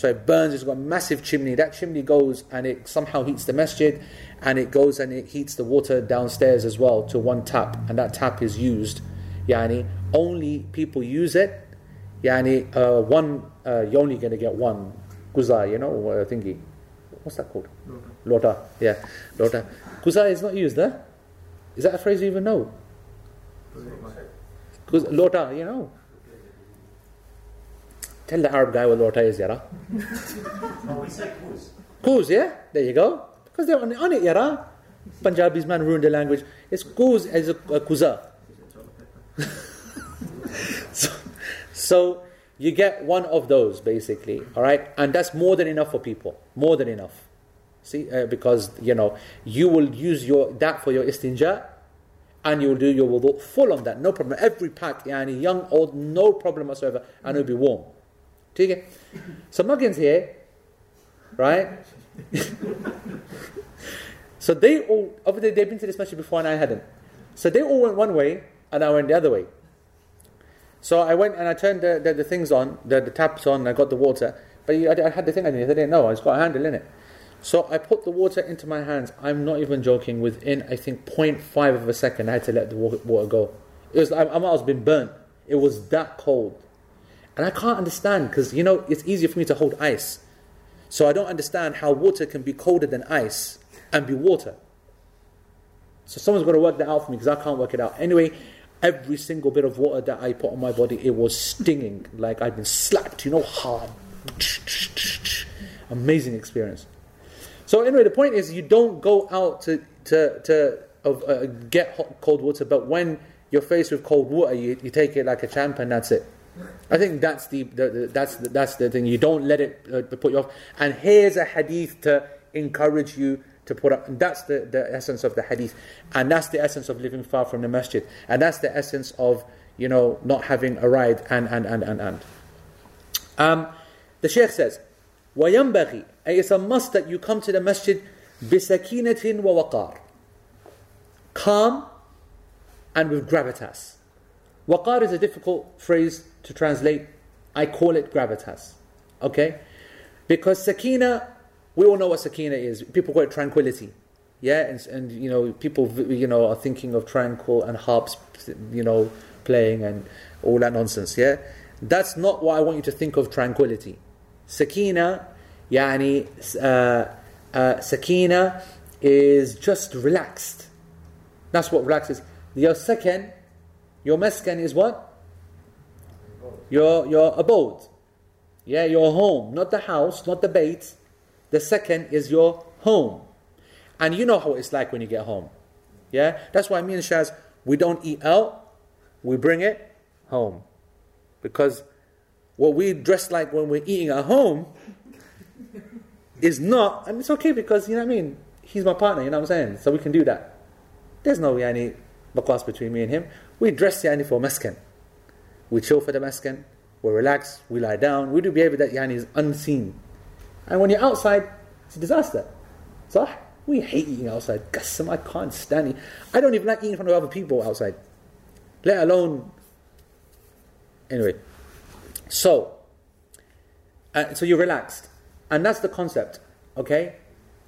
[SPEAKER 1] So it burns, it's got a massive chimney. That chimney goes and it somehow heats the masjid and it goes and it heats the water downstairs as well to one tap. And that tap is used. Yani, only people use it. Yani, uh, one, uh, you're only going to get one kuza, you know, uh, thingy. What's that called? Lota. Yeah, lota. Kuza is not used, huh? Is that a phrase you even know? Lota, you know. Tell the Arab guy what lota is, yara.
[SPEAKER 4] We say kuz.
[SPEAKER 1] Goose, yeah? There you go. Because they're on, on it, yara. Punjabis, man, ruined the language. It's kuz as a, a kuza. <laughs> so, so you get one of those, basically, all right? And that's more than enough for people. More than enough. See, uh, because, you know, you will use your that for your istinja, and you will do your wudu full on that, no problem. Every pack, yani, young, old, no problem whatsoever, and it'll be warm. Okay? So Muggins here, right? <laughs> so they all, obviously they've been to this masjid before and I hadn't. So they all went one way and I went the other way. So I went and I turned the, the, the things on, the, the taps on, I got the water. But I, I had the thing underneath, I didn't know, it's got a handle in it. So I put the water into my hands. I'm not even joking. Within, I think, 0.5 of a second, I had to let the water go. It was, I, I was been burnt. It was that cold. And I can't understand because, you know, it's easier for me to hold ice. So I don't understand how water can be colder than ice and be water. So someone's got to work that out for me because I can't work it out. Anyway, every single bit of water that I put on my body, it was stinging like I'd been slapped, you know, hard. Amazing experience. So anyway, the point is, you don't go out to to to uh, get hot, cold water, but when you're faced with cold water, you, you take it like a champ, and that's it. I think that's the, the, the that's the, that's the thing. You don't let it uh, put you off. And here's a hadith to encourage you to put up. And that's the, the essence of the hadith, and that's the essence of living far from the masjid, and that's the essence of you know not having a ride and and and and and. Um, the Sheikh says, وَيَنْبَغِي أي It's a must that you come to the masjid بِسَكِينَةٍ وَوَقَارٍ calm and with gravitas. Waqar is a difficult phrase to translate. I call it gravitas. Okay? Because sakina, we all know what sakina is. People call it tranquility. Yeah, and, and you know, people you know are thinking of tranquil and harps, you know, playing and all that nonsense. Yeah, that's not what I want you to think of tranquility. Sakina, yani, uh, uh, sakina is just relaxed. That's what relaxes. The second, your maskan is what? Your your abode. Yeah, your home, not the house, not the bait. The second is your home. And you know how it's like when you get home. Yeah? That's why me and Shaz, we don't eat out, we bring it home. Because what we dress like when we're eating at home is not, and it's okay because, you know what I mean? He's my partner, you know what I'm saying? So we can do that. There's no yani baqas between me and him. We dress yani for maskan. We chill for the maskan. We relax. We lie down. We do behavior that yani is unseen. And when you're outside, it's a disaster. So we hate eating outside. Qassam, I can't stand it. I don't even like eating in front of other people outside. Let alone. Anyway. So. Uh, so you're relaxed. And that's the concept. Okay?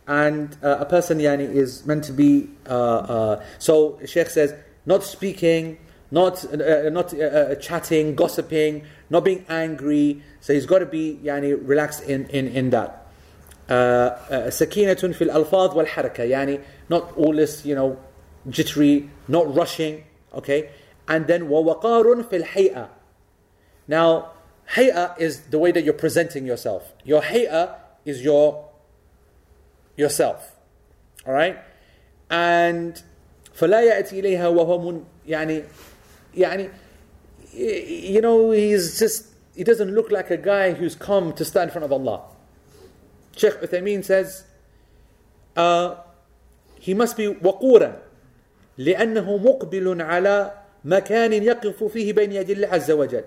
[SPEAKER 1] And uh, a person yani, is meant to be. Uh, uh so Sheikh says, not speaking, not, uh, not uh, chatting, gossiping, not being angry. So he's got to be yani, relaxed in, in, in that. سكينة في الألفاظ والحركة يعني not all this you know jittery not rushing okay and then ووقار في الحيئة now hay'a is the way that you're presenting yourself your hay'a is your yourself all right and فلا يأتي إليها وهو من يعني يعني you know he's just he doesn't look like a guy who's come to stand in front of Allah Sheikh Uthaymeen says, uh, he must be وقورا لأنه مقبل على مكان يقف فيه بين يدي الله عز وجل.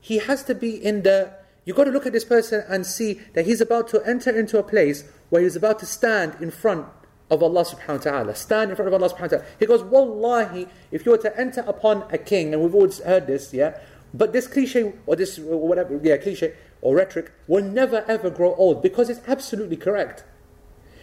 [SPEAKER 1] He has to be in the, you got to look at this person and see that he's about to enter into a place where he's about to stand in front of Allah subhanahu wa ta'ala. Stand in front of Allah subhanahu wa ta'ala. He goes, Wallahi, if you were to enter upon a king, and we've always heard this, yeah, but this cliche, or this, whatever, yeah, cliche, or rhetoric will never ever grow old because it's absolutely correct.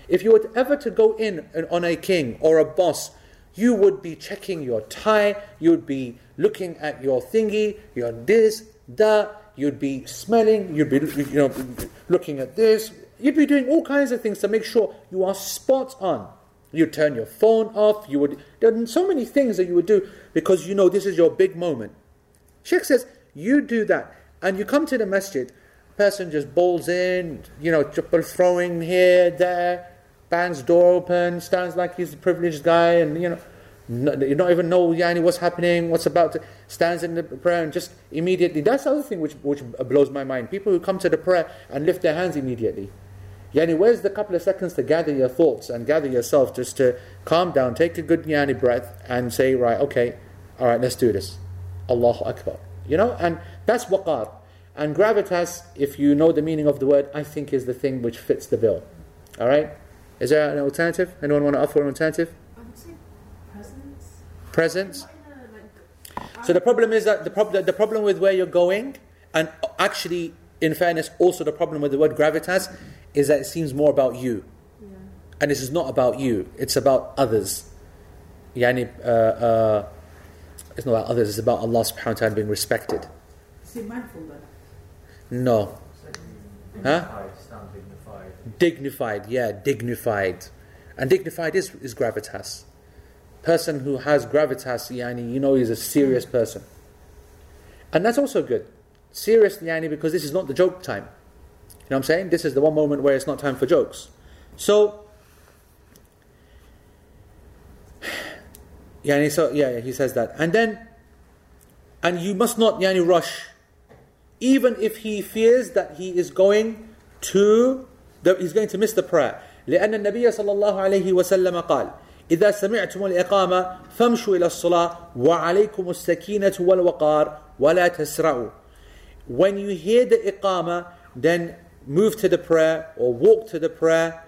[SPEAKER 1] If you were ever to go in on a king or a boss, you would be checking your tie, you would be looking at your thingy, your this, that, you'd be smelling, you'd be you know looking at this, you'd be doing all kinds of things to make sure you are spot on. You'd turn your phone off, you would there are so many things that you would do because you know this is your big moment. Sheikh says, you do that and you come to the masjid person just bowls in, you know, throwing here, there, bangs door open, stands like he's a privileged guy, and you know, you don't even know yani what's happening, what's about to stands in the prayer and just immediately. That's the other thing which which blows my mind. People who come to the prayer and lift their hands immediately. Yani, where's the couple of seconds to gather your thoughts and gather yourself just to calm down, take a good yani breath, and say, right, okay, all right, let's do this. Allahu Akbar. You know, and that's waqar. And gravitas, if you know the meaning of the word, I think is the thing which fits the bill. All right? Is there an alternative? Anyone want to offer an alternative?
[SPEAKER 3] I would say presence.
[SPEAKER 1] Presence.
[SPEAKER 3] Not in a, like,
[SPEAKER 1] So the problem is that the problem the problem with where you're going, and actually, in fairness, also the problem with the word gravitas, is that it seems more about you,
[SPEAKER 3] yeah.
[SPEAKER 1] and this is not about you. It's about others. Yani, uh, uh, it's not about others. It's about Allah Subhanahu wa Taala being respected.
[SPEAKER 5] Say mindful then.
[SPEAKER 1] No, Huh?
[SPEAKER 4] Dignified, stand dignified.
[SPEAKER 1] dignified. Yeah, dignified, and dignified is is gravitas Person who has gravitas, yani, you know, he's a serious person, and that's also good. Serious, yani, because this is not the joke time. You know what I'm saying? This is the one moment where it's not time for jokes. So, yani, so yeah, he says that, and then, and you must not yani rush even if he fears that he is going to that he's going to miss the prayer لأن النبي صلى الله عليه وسلم قال إذا سمعتم الإقامة فامشوا إلى الصلاة وعليكم السكينة والوقار ولا تسرعوا When you hear the iqama, then move to the prayer or walk to the prayer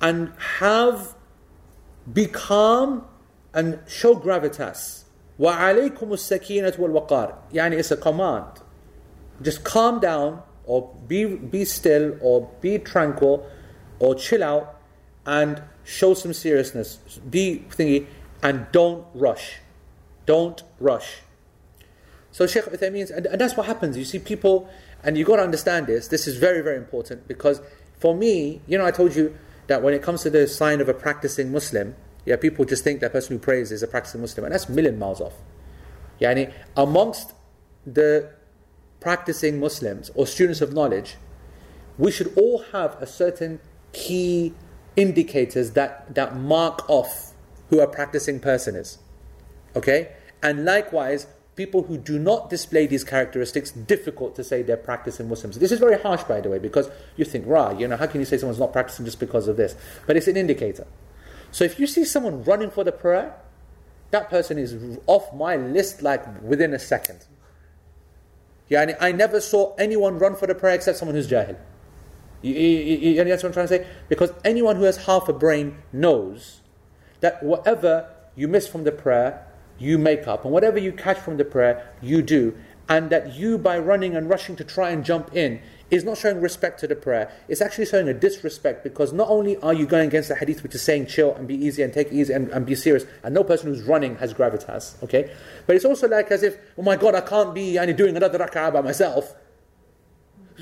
[SPEAKER 1] and have, be calm and show gravitas. وَعَلَيْكُمُ السَّكِينَةُ وَالْوَقَارِ Yani it's a command. Just calm down or be, be still or be tranquil or chill out and show some seriousness. Be thingy and don't rush. Don't rush. So Sheikh Uthaymeen, and, and that's what happens. You see people, and you've got to understand this. This is very, very important because for me, you know, I told you that when it comes to the sign of a practicing Muslim, yeah, people just think that person who prays is a practicing Muslim, and that's a million miles off. Yani, amongst the practicing Muslims or students of knowledge, we should all have a certain key indicators that, that mark off who a practicing person is. Okay? And likewise, people who do not display these characteristics, difficult to say they're practicing Muslims. This is very harsh, by the way, because you think, rah, you know, how can you say someone's not practicing just because of this? But it's an indicator. So if you see someone running for the prayer, that person is off my list like within a second. Yeah, and I never saw anyone run for the prayer except someone who's jahil. You, you, you, that's what I'm trying to say? Because anyone who has half a brain knows that whatever you miss from the prayer, you make up. And whatever you catch from the prayer, you do. And that you, by running and rushing to try and jump in, is not showing respect to the prayer. It's actually showing a disrespect because not only are you going against the hadith which is saying chill and be easy and take easy and, and be serious, and no person who's running has gravitas, okay? But it's also like as if, oh my god, I can't be only doing another rak'ah by myself.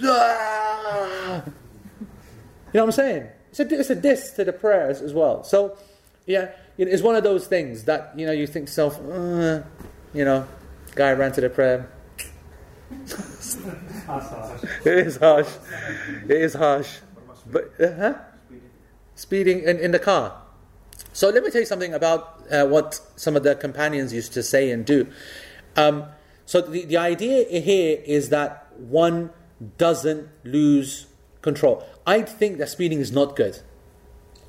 [SPEAKER 1] Ah! You know what I'm saying? It's a, it's a diss to the prayers as well. So, yeah, it's one of those things that, you know, you think yourself, uh, you know, guy ran to the prayer, <laughs> it is harsh. It is harsh. But uh, huh? speeding in, in the car. So let me tell you something about uh, what some of the companions used to say and do. Um, so the, the idea here is that one doesn't lose control. I think that speeding is not good.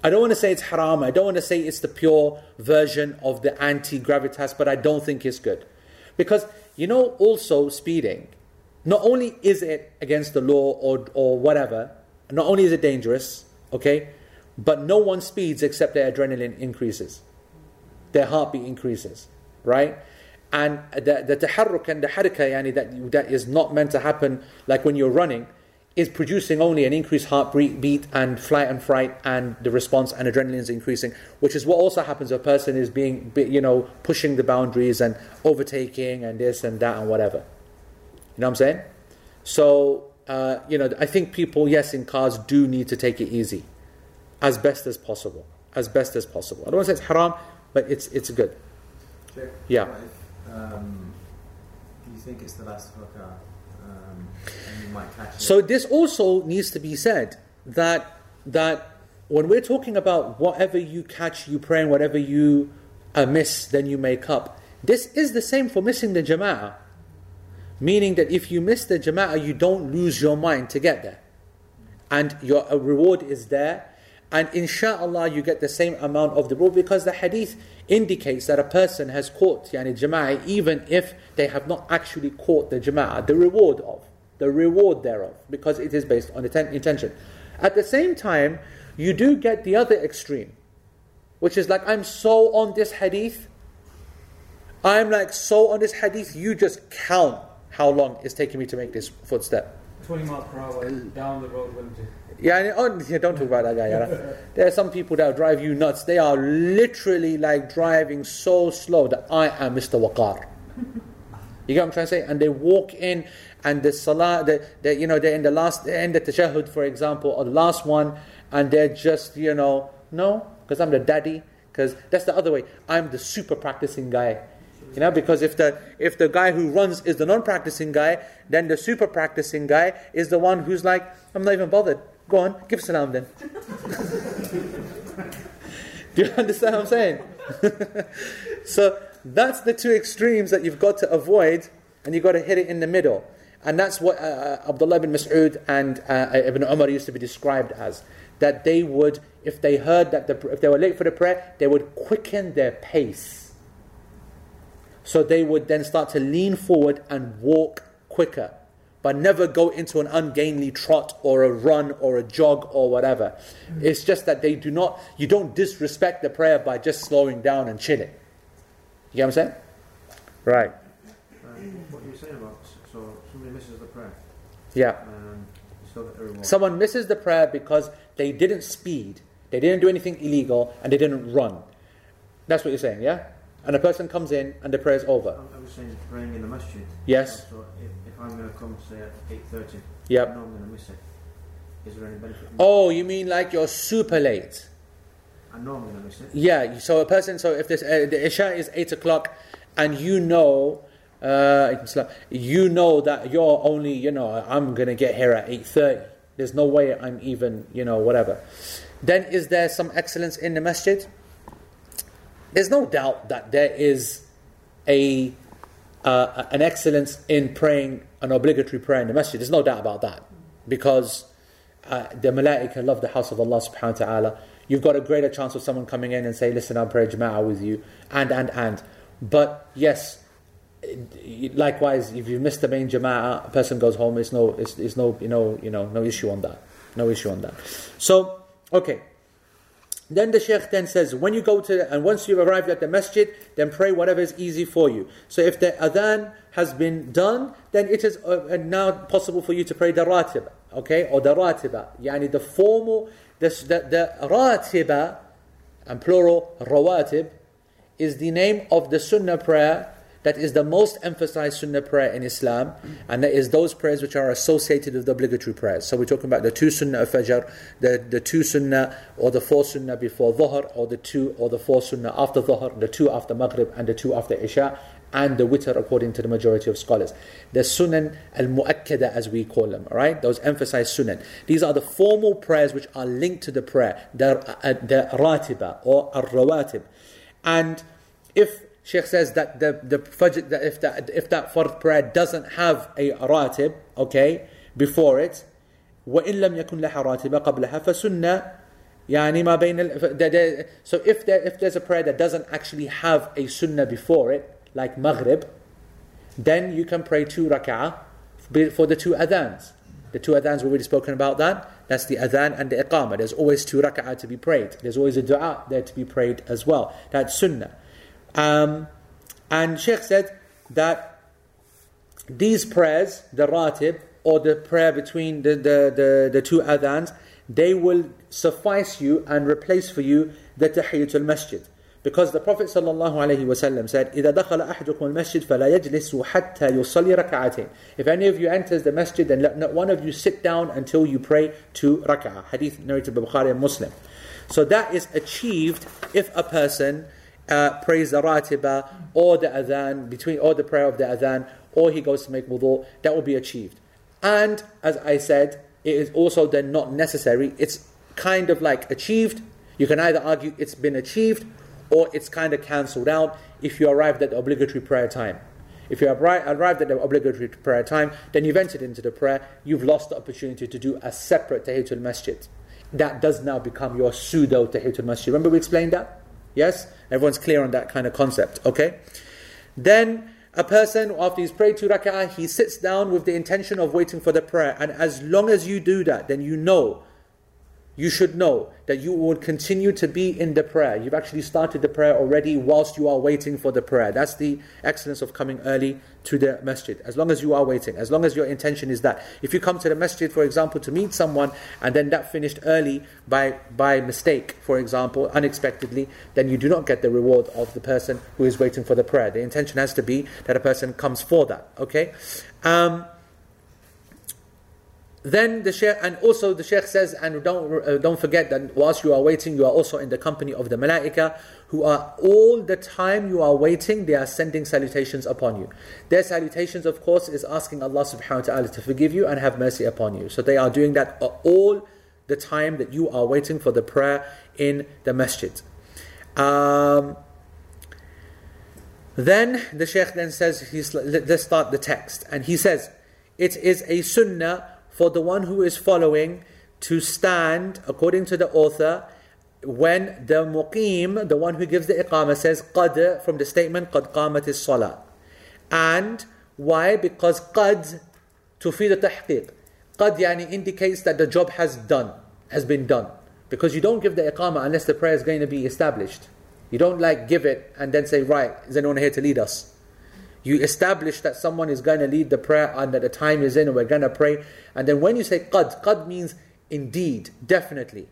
[SPEAKER 1] I don't want to say it's haram. I don't want to say it's the pure version of the anti gravitas, but I don't think it's good. Because you know, also speeding, not only is it against the law or, or whatever, not only is it dangerous, okay, but no one speeds except their adrenaline increases. Their heartbeat increases, right? And the, the taharruk and the haraka yani, that, that is not meant to happen like when you're running, is producing only an increased heartbeat and flight and fright and the response and adrenaline is increasing, which is what also happens if a person is being, you know, pushing the boundaries and overtaking and this and that and whatever. You know what I'm saying? So, uh, you know, I think people, yes, in cars do need to take it easy as best as possible. As best as possible. I don't want to say it's haram, but it's, it's good.
[SPEAKER 5] Sure.
[SPEAKER 1] Yeah.
[SPEAKER 5] Um, do you think it's the last rak'ah?
[SPEAKER 1] So this also needs to be said that that when we're talking about whatever you catch, you pray, and whatever you uh, miss, then you make up. This is the same for missing the jama'ah. Meaning that if you miss the jama'ah, you don't lose your mind to get there. And your reward is there. And insha'Allah, you get the same amount of the reward because the hadith indicates that a person has caught yani, jama'ah even if they have not actually caught the jama'ah, the reward of the reward thereof, because it is based on intention. At the same time, you do get the other extreme, which is like, I'm so on this hadith, I'm like so on this hadith, you just count how long it's taking me to make this footstep.
[SPEAKER 2] 20 miles per hour down the road, wouldn't you?
[SPEAKER 1] Yeah, oh, yeah, don't talk about that guy. Yeah. <laughs> there are some people that drive you nuts. They are literally like driving so slow that I am Mr. Waqar. You get what I'm trying to say? And they walk in and the salah, the, the, you know, they're in the last, of the tashahud, for example, or the last one, and they're just, you know, no, because I'm the daddy, because that's the other way. I'm the super practicing guy. You know, because if the if the guy who runs is the non-practicing guy, then the super practicing guy is the one who's like, I'm not even bothered. Go on, give salam then. <laughs> Do you understand what I'm saying? <laughs> so that's the two extremes that you've got to avoid, and you've got to hit it in the middle. And that's what uh, uh, Abdullah ibn Mas'ud and uh, Ibn Umar used to be described as. That they would, if they heard that, the, if they were late for the prayer, they would quicken their pace. So they would then start to lean forward and walk quicker, but never go into an ungainly trot or a run or a jog or whatever. It's just that they do not, you don't disrespect the prayer by just slowing down and chilling. You get what I'm saying? Right.
[SPEAKER 5] Um, what you were saying about so somebody misses the prayer
[SPEAKER 1] Yeah.
[SPEAKER 5] and you still get the reward.
[SPEAKER 1] Someone misses the prayer because they didn't speed, they didn't do anything illegal, and they didn't run. That's what you're saying, yeah? And a person comes in and the prayer is over.
[SPEAKER 5] I I was saying praying in the masjid.
[SPEAKER 1] Yes.
[SPEAKER 5] So if, if I'm going to come say at eight thirty,
[SPEAKER 1] Yep.
[SPEAKER 5] I know I'm going to miss it. Is there any benefit?
[SPEAKER 1] Oh, you mean like you're super late? Yeah. So a person. So if this uh, the isha is eight o'clock, and you know, uh, you know that you're only you know I'm gonna get here at eight thirty. There's no way I'm even you know whatever. Then is there some excellence in the masjid? There's no doubt that there is a uh, an excellence in praying an obligatory prayer in the masjid. There's no doubt about that because uh, the malaika love the house of Allah subhanahu wa ta'ala. You've got a greater chance of someone coming in and say, listen, I'll pray Jama'ah with you, and, and, and. But yes, likewise, if you miss the main Jama'ah, a person goes home, it's no, it's, it's no, you know, you know, no issue on that. No issue on that. So, okay. Then the Sheikh then says, when you go to, and once you've arrived at the masjid, then pray whatever is easy for you. So if the adhan has been done, then it is uh, now possible for you to pray the ratib, okay, or the ratiba. Yani the formal, the, the, the ratiba, and plural, rawatib, is the name of the sunnah prayer that is the most emphasized sunnah prayer in Islam, and that is those prayers which are associated with the obligatory prayers. So we're talking about the two sunnah of Fajr, the, the two sunnah or the four sunnah before Dhuhr, or the two or the four sunnah after Dhuhr, the two after Maghrib, and the two after Isha, and the witr according to the majority of scholars. The sunan al muakkada as we call them, alright? Those emphasized sunan. These are the formal prayers which are linked to the prayer, the, uh, the ratiba or al rawatib. And if Sheikh says that the, the fajr, that if that if that fard prayer doesn't have a ratib, okay, before it, وإن لم يكن لها راتبة قبلها فسنة يعني ما بين ال, the, the, so if there if there's a prayer that doesn't actually have a sunnah before it, like Maghrib, then you can pray two rak'ah for the two adhans. The two adhans we've already spoken about that. That's the adhan and the iqamah. There's always two rak'ah to be prayed. There's always a dua there to be prayed as well. That's sunnah. Um, and Sheikh said that these prayers, the ratib, or the prayer between the, the, the, the two adhans, they will suffice you and replace for you the tahiyatul masjid. Because the Prophet ﷺ said, إِذَا دَخَلَ أَحْدُكُمُ الْمَسْجِدِ فَلَا يَجْلِسُ حَتَّى يُصَلِّ رَكَعَتين If any of you enters the masjid, then let not one of you sit down until you pray two rak'ah. Hadith narrated by Bukhari and Muslim. So that is achieved if a person uh, prays the ratiba or the adhan, between or the prayer of the adhan, or he goes to make wudu, that will be achieved. And as I said, it is also then not necessary. It's kind of like achieved. You can either argue it's been achieved or it's kind of cancelled out if you arrived at the obligatory prayer time. If you arri- arrived at the obligatory prayer time, then you've entered into the prayer, you've lost the opportunity to do a separate tahiyatul masjid. That does now become your pseudo tahiyatul masjid. Remember we explained that? Yes? Everyone's clear on that kind of concept, okay? Then a person, after he's prayed two rak'ah, he sits down with the intention of waiting for the prayer. And as long as you do that, then you know, you should know that you will continue to be in the prayer. You've actually started the prayer already whilst you are waiting for the prayer. That's the excellence of coming early to the masjid. As long as you are waiting, as long as your intention is that. If you come to the masjid, for example, to meet someone and then that finished early by, by mistake, for example, unexpectedly, then you do not get the reward of the person who is waiting for the prayer. The intention has to be that a person comes for that. Okay? Um, then the sheikh, and also the sheikh says, and don't uh, don't forget that whilst you are waiting, you are also in the company of the malaika, who are all the time you are waiting, they are sending salutations upon you. Their salutations, of course, is asking Allah Subhanahu wa Taala to forgive you and have mercy upon you. So they are doing that all the time that you are waiting for the prayer in the masjid. Um, then the sheikh then says, he's, let's start the text, and he says, it is a sunnah for the one who is following to stand, according to the author, when the muqim, the one who gives the iqamah, says qad from the statement qad qamat is salah. And why? Because qad tufid tahqiq. Qad yani indicates that the job has done, has been done. Because you don't give the iqamah unless the prayer is going to be established. You don't like give it and then say, right, is anyone here to lead us? You establish that someone is going to lead the prayer and that the time is in and we're going to pray. And then when you say qad, qad means indeed, definitely.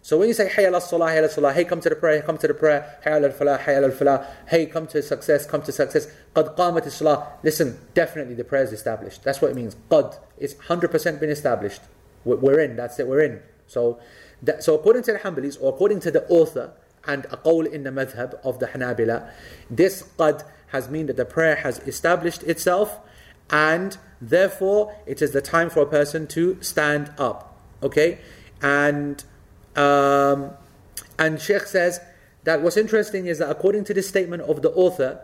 [SPEAKER 1] So when you say hayya al salah, hayya al salah, hey come to the prayer, come to the prayer, hayya al falah, hayya al falah, hey come to success, come to success, qad qamat salah, listen, definitely the prayer is established. That's what it means. Qad, it's 100% been established. We're- We're in, that's it, we're in. So, that, so according to the Hanbalis, or according to the author, and a qawl in the madhab of the Hanabila, this qad has mean that the prayer has established itself and therefore it is the time for a person to stand up. Okay? And um, and Sheikh says that what's interesting is that according to this statement of the author,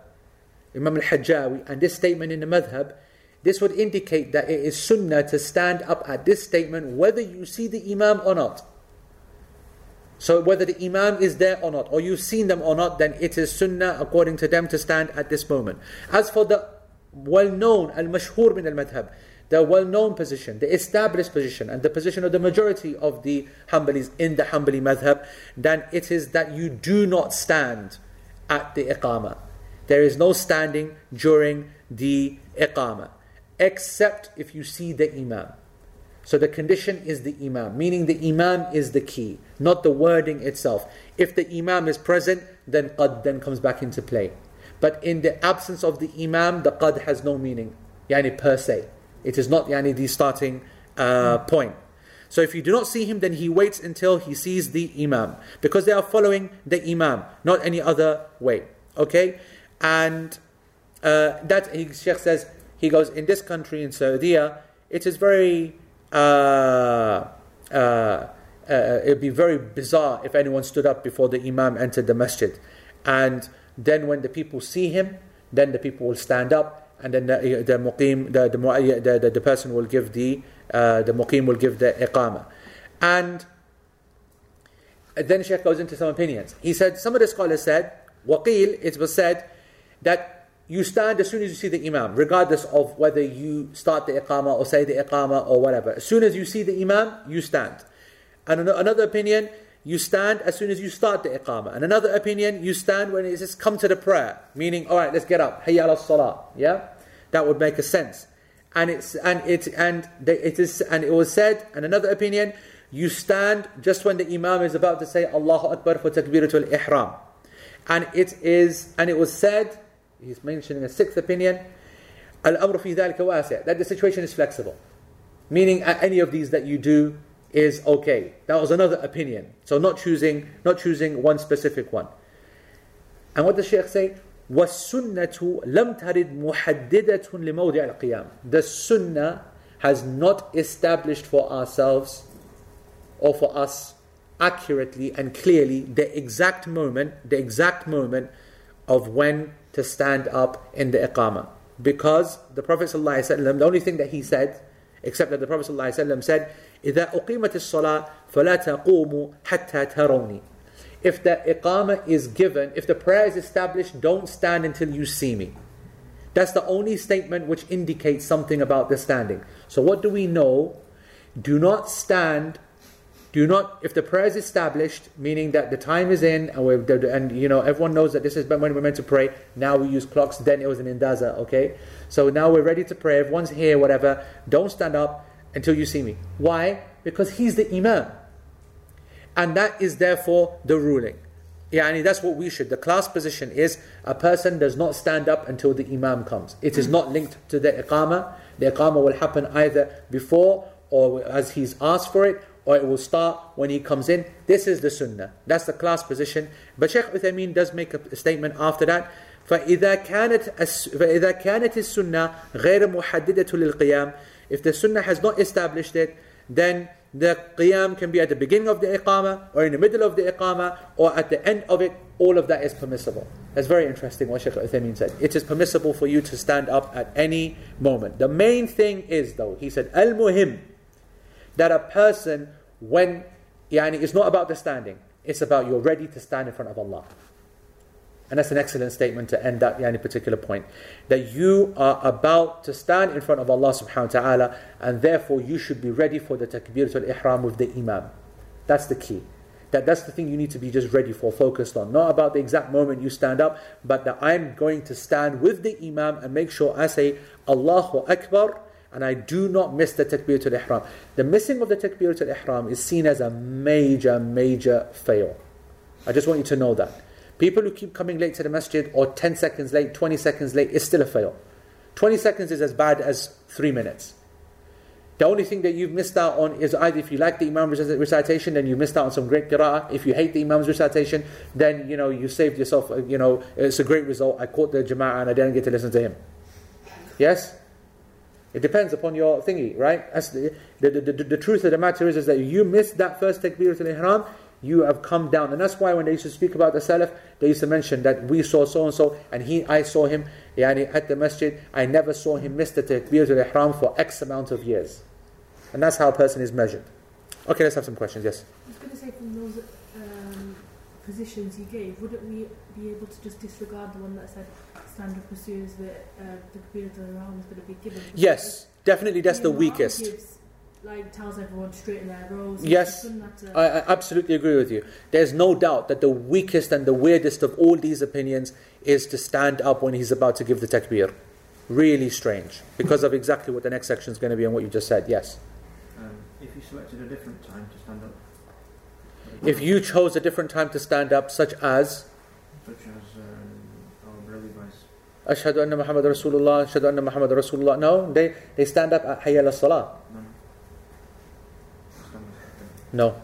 [SPEAKER 1] Imam al-Hajjawi, and this statement in the madhab, this would indicate that it is sunnah to stand up at this statement whether you see the imam or not. So whether the imam is there or not, or you've seen them or not, then it is sunnah according to them to stand at this moment. As for the well-known, al-mashhur min al-madhab, the well-known position, the established position, and the position of the majority of the Hanbalis in the Hanbali madhab, then it is that you do not stand at the iqamah. There is no standing during the iqamah, except if you see the imam. So the condition is the imam, meaning the imam is the key, not the wording itself. If the imam is present, then qad then comes back into play. But in the absence of the imam, the qad has no meaning, yani per se. It is not yani the starting uh, point. So if you do not see him, then he waits until he sees the imam, because they are following the imam, not any other way. Okay, and uh, that he, Sheikh says he goes in this country in Saudi, it is very uh, uh, uh, it would be very bizarre if anyone stood up before the Imam entered the masjid. And then when the people see him, then the people will stand up, and then the, the muqim, the, the, the, the, person will give the, uh, the muqim will give the iqamah. And then Sheikh goes into some opinions. He said, some of the scholars said, waqil, it was said that you stand as soon as you see the imam, regardless of whether you start the iqamah or say the iqamah or whatever. As soon as you see the imam, you stand. And another opinion, you stand as soon as you start the iqamah. And another opinion, you stand when it says come to the prayer, meaning, all right, let's get up. Hayya ala salah. Yeah, that would make a sense. And it's and it and it is and it was said. And another opinion, you stand just when the imam is about to say Allahu Akbar for takbiratul ihram. And it is and it was said. He's mentioning a sixth opinion. Al-amru fi dhalika wasi', that the situation is flexible. Meaning uh, any of these that you do is okay. That was another opinion. So not choosing not choosing one specific one. And what does Shaykh say? وَالسُنَّةُ لَمْ تَرِدْ مُحَدِّدَةٌ لِمَوْضِعِ الْقِيَامِ The sunnah has not established for ourselves or for us accurately and clearly the exact moment, the exact moment of when to stand up in the iqamah. Because the Prophet ﷺ, the only thing that he said, except that the Prophet ﷺ said, إِذَا أُقِيمَتِ الصَّلَاةِ فَلَا تَقُومُوا حَتَّى تَرَوْنِي If the iqamah is given, if the prayer is established, don't stand until you see me. That's the only statement which indicates something about the standing. So what do we know? Do not stand do not if the prayer is established meaning that the time is in and we're and you know everyone knows that this is when we're meant to pray now we use clocks then it was an indaza okay so now we're ready to pray everyone's here whatever don't stand up until you see me why because he's the imam and that is therefore the ruling Yani that's what we should. The class position is a person does not stand up until the Imam comes. It is not linked to the Iqamah. The Iqamah will happen either before or as he's asked for it, or it will start when he comes in. This is the sunnah. That's the class position. But Sheikh Uthaymeen does make a statement after that. فإذا كانت السنة غير محددة للقيام if the sunnah has not established it then the qiyam can be at the beginning of the iqamah or in the middle of the iqamah or at the end of it all of that is permissible that's very interesting what Sheikh Uthaymeen said it is permissible for you to stand up at any moment the main thing is though he said al-muhim that a person when yani it's not about the standing it's about you're ready to stand in front of Allah and that's an excellent statement to end that yani, particular point. That you are about to stand in front of Allah subhanahu wa ta'ala, and therefore you should be ready for the takbiratul ihram with the imam. That's the key. that that's the thing you need to be just ready for, focused on. Not about the exact moment you stand up, but that I'm going to stand with the Imam and make sure I say Allahu Akbar and I do not miss the Takbiratul Ihram. The missing of the Takbiratul Ihram is seen as a major, major fail. I just want you to know that. People who keep coming late to the masjid or 10 seconds late, 20 seconds late is still a fail. 20 seconds is as bad as 3 minutes. The only thing that you've missed out on is either if you like the Imam's recitation, then you missed out on some great qira'ah. If you hate the Imam's recitation, then you know you saved yourself. uh, You know it's a great result. I caught the Jama'ah and I didn't get to listen to him. Yes, it depends upon your thingy, right? That's the, the, the, the, the truth of the matter is, is that you missed that first takbiratul ihram, you have come down, and that's why when they used to speak about the salaf, they used to mention that we saw so and so, and he, I saw him, yani at the masjid. I never saw him miss the takbiratul ihram for X amount of years. And that's how a person is measured. Okay, let's have some questions. Yes.
[SPEAKER 3] I was going to say from those um, positions you gave, wouldn't we be able to just disregard the one that said standard pursues that uh, the takbiratul ihram is going to be given?
[SPEAKER 1] Yes, definitely that's the weakest.
[SPEAKER 3] Gives, like tells everyone straight in their rows.
[SPEAKER 1] Yes,
[SPEAKER 3] It's sunnah to-
[SPEAKER 1] I, I absolutely agree with you. There's no doubt that the weakest and the weirdest of all these opinions is to stand up when he's about to give the takbir. Really strange. Because of exactly what the next section is going to be and what you just said. Yes.
[SPEAKER 5] Um, if you selected a different time to stand up,
[SPEAKER 1] If you chose a different time to stand up, such as
[SPEAKER 5] such as
[SPEAKER 1] Ashhadu anna Muhammad Rasulullah, Ashhadu anna Muhammad Rasulullah. No, they, they stand up at Hayya ala Salah.
[SPEAKER 5] no.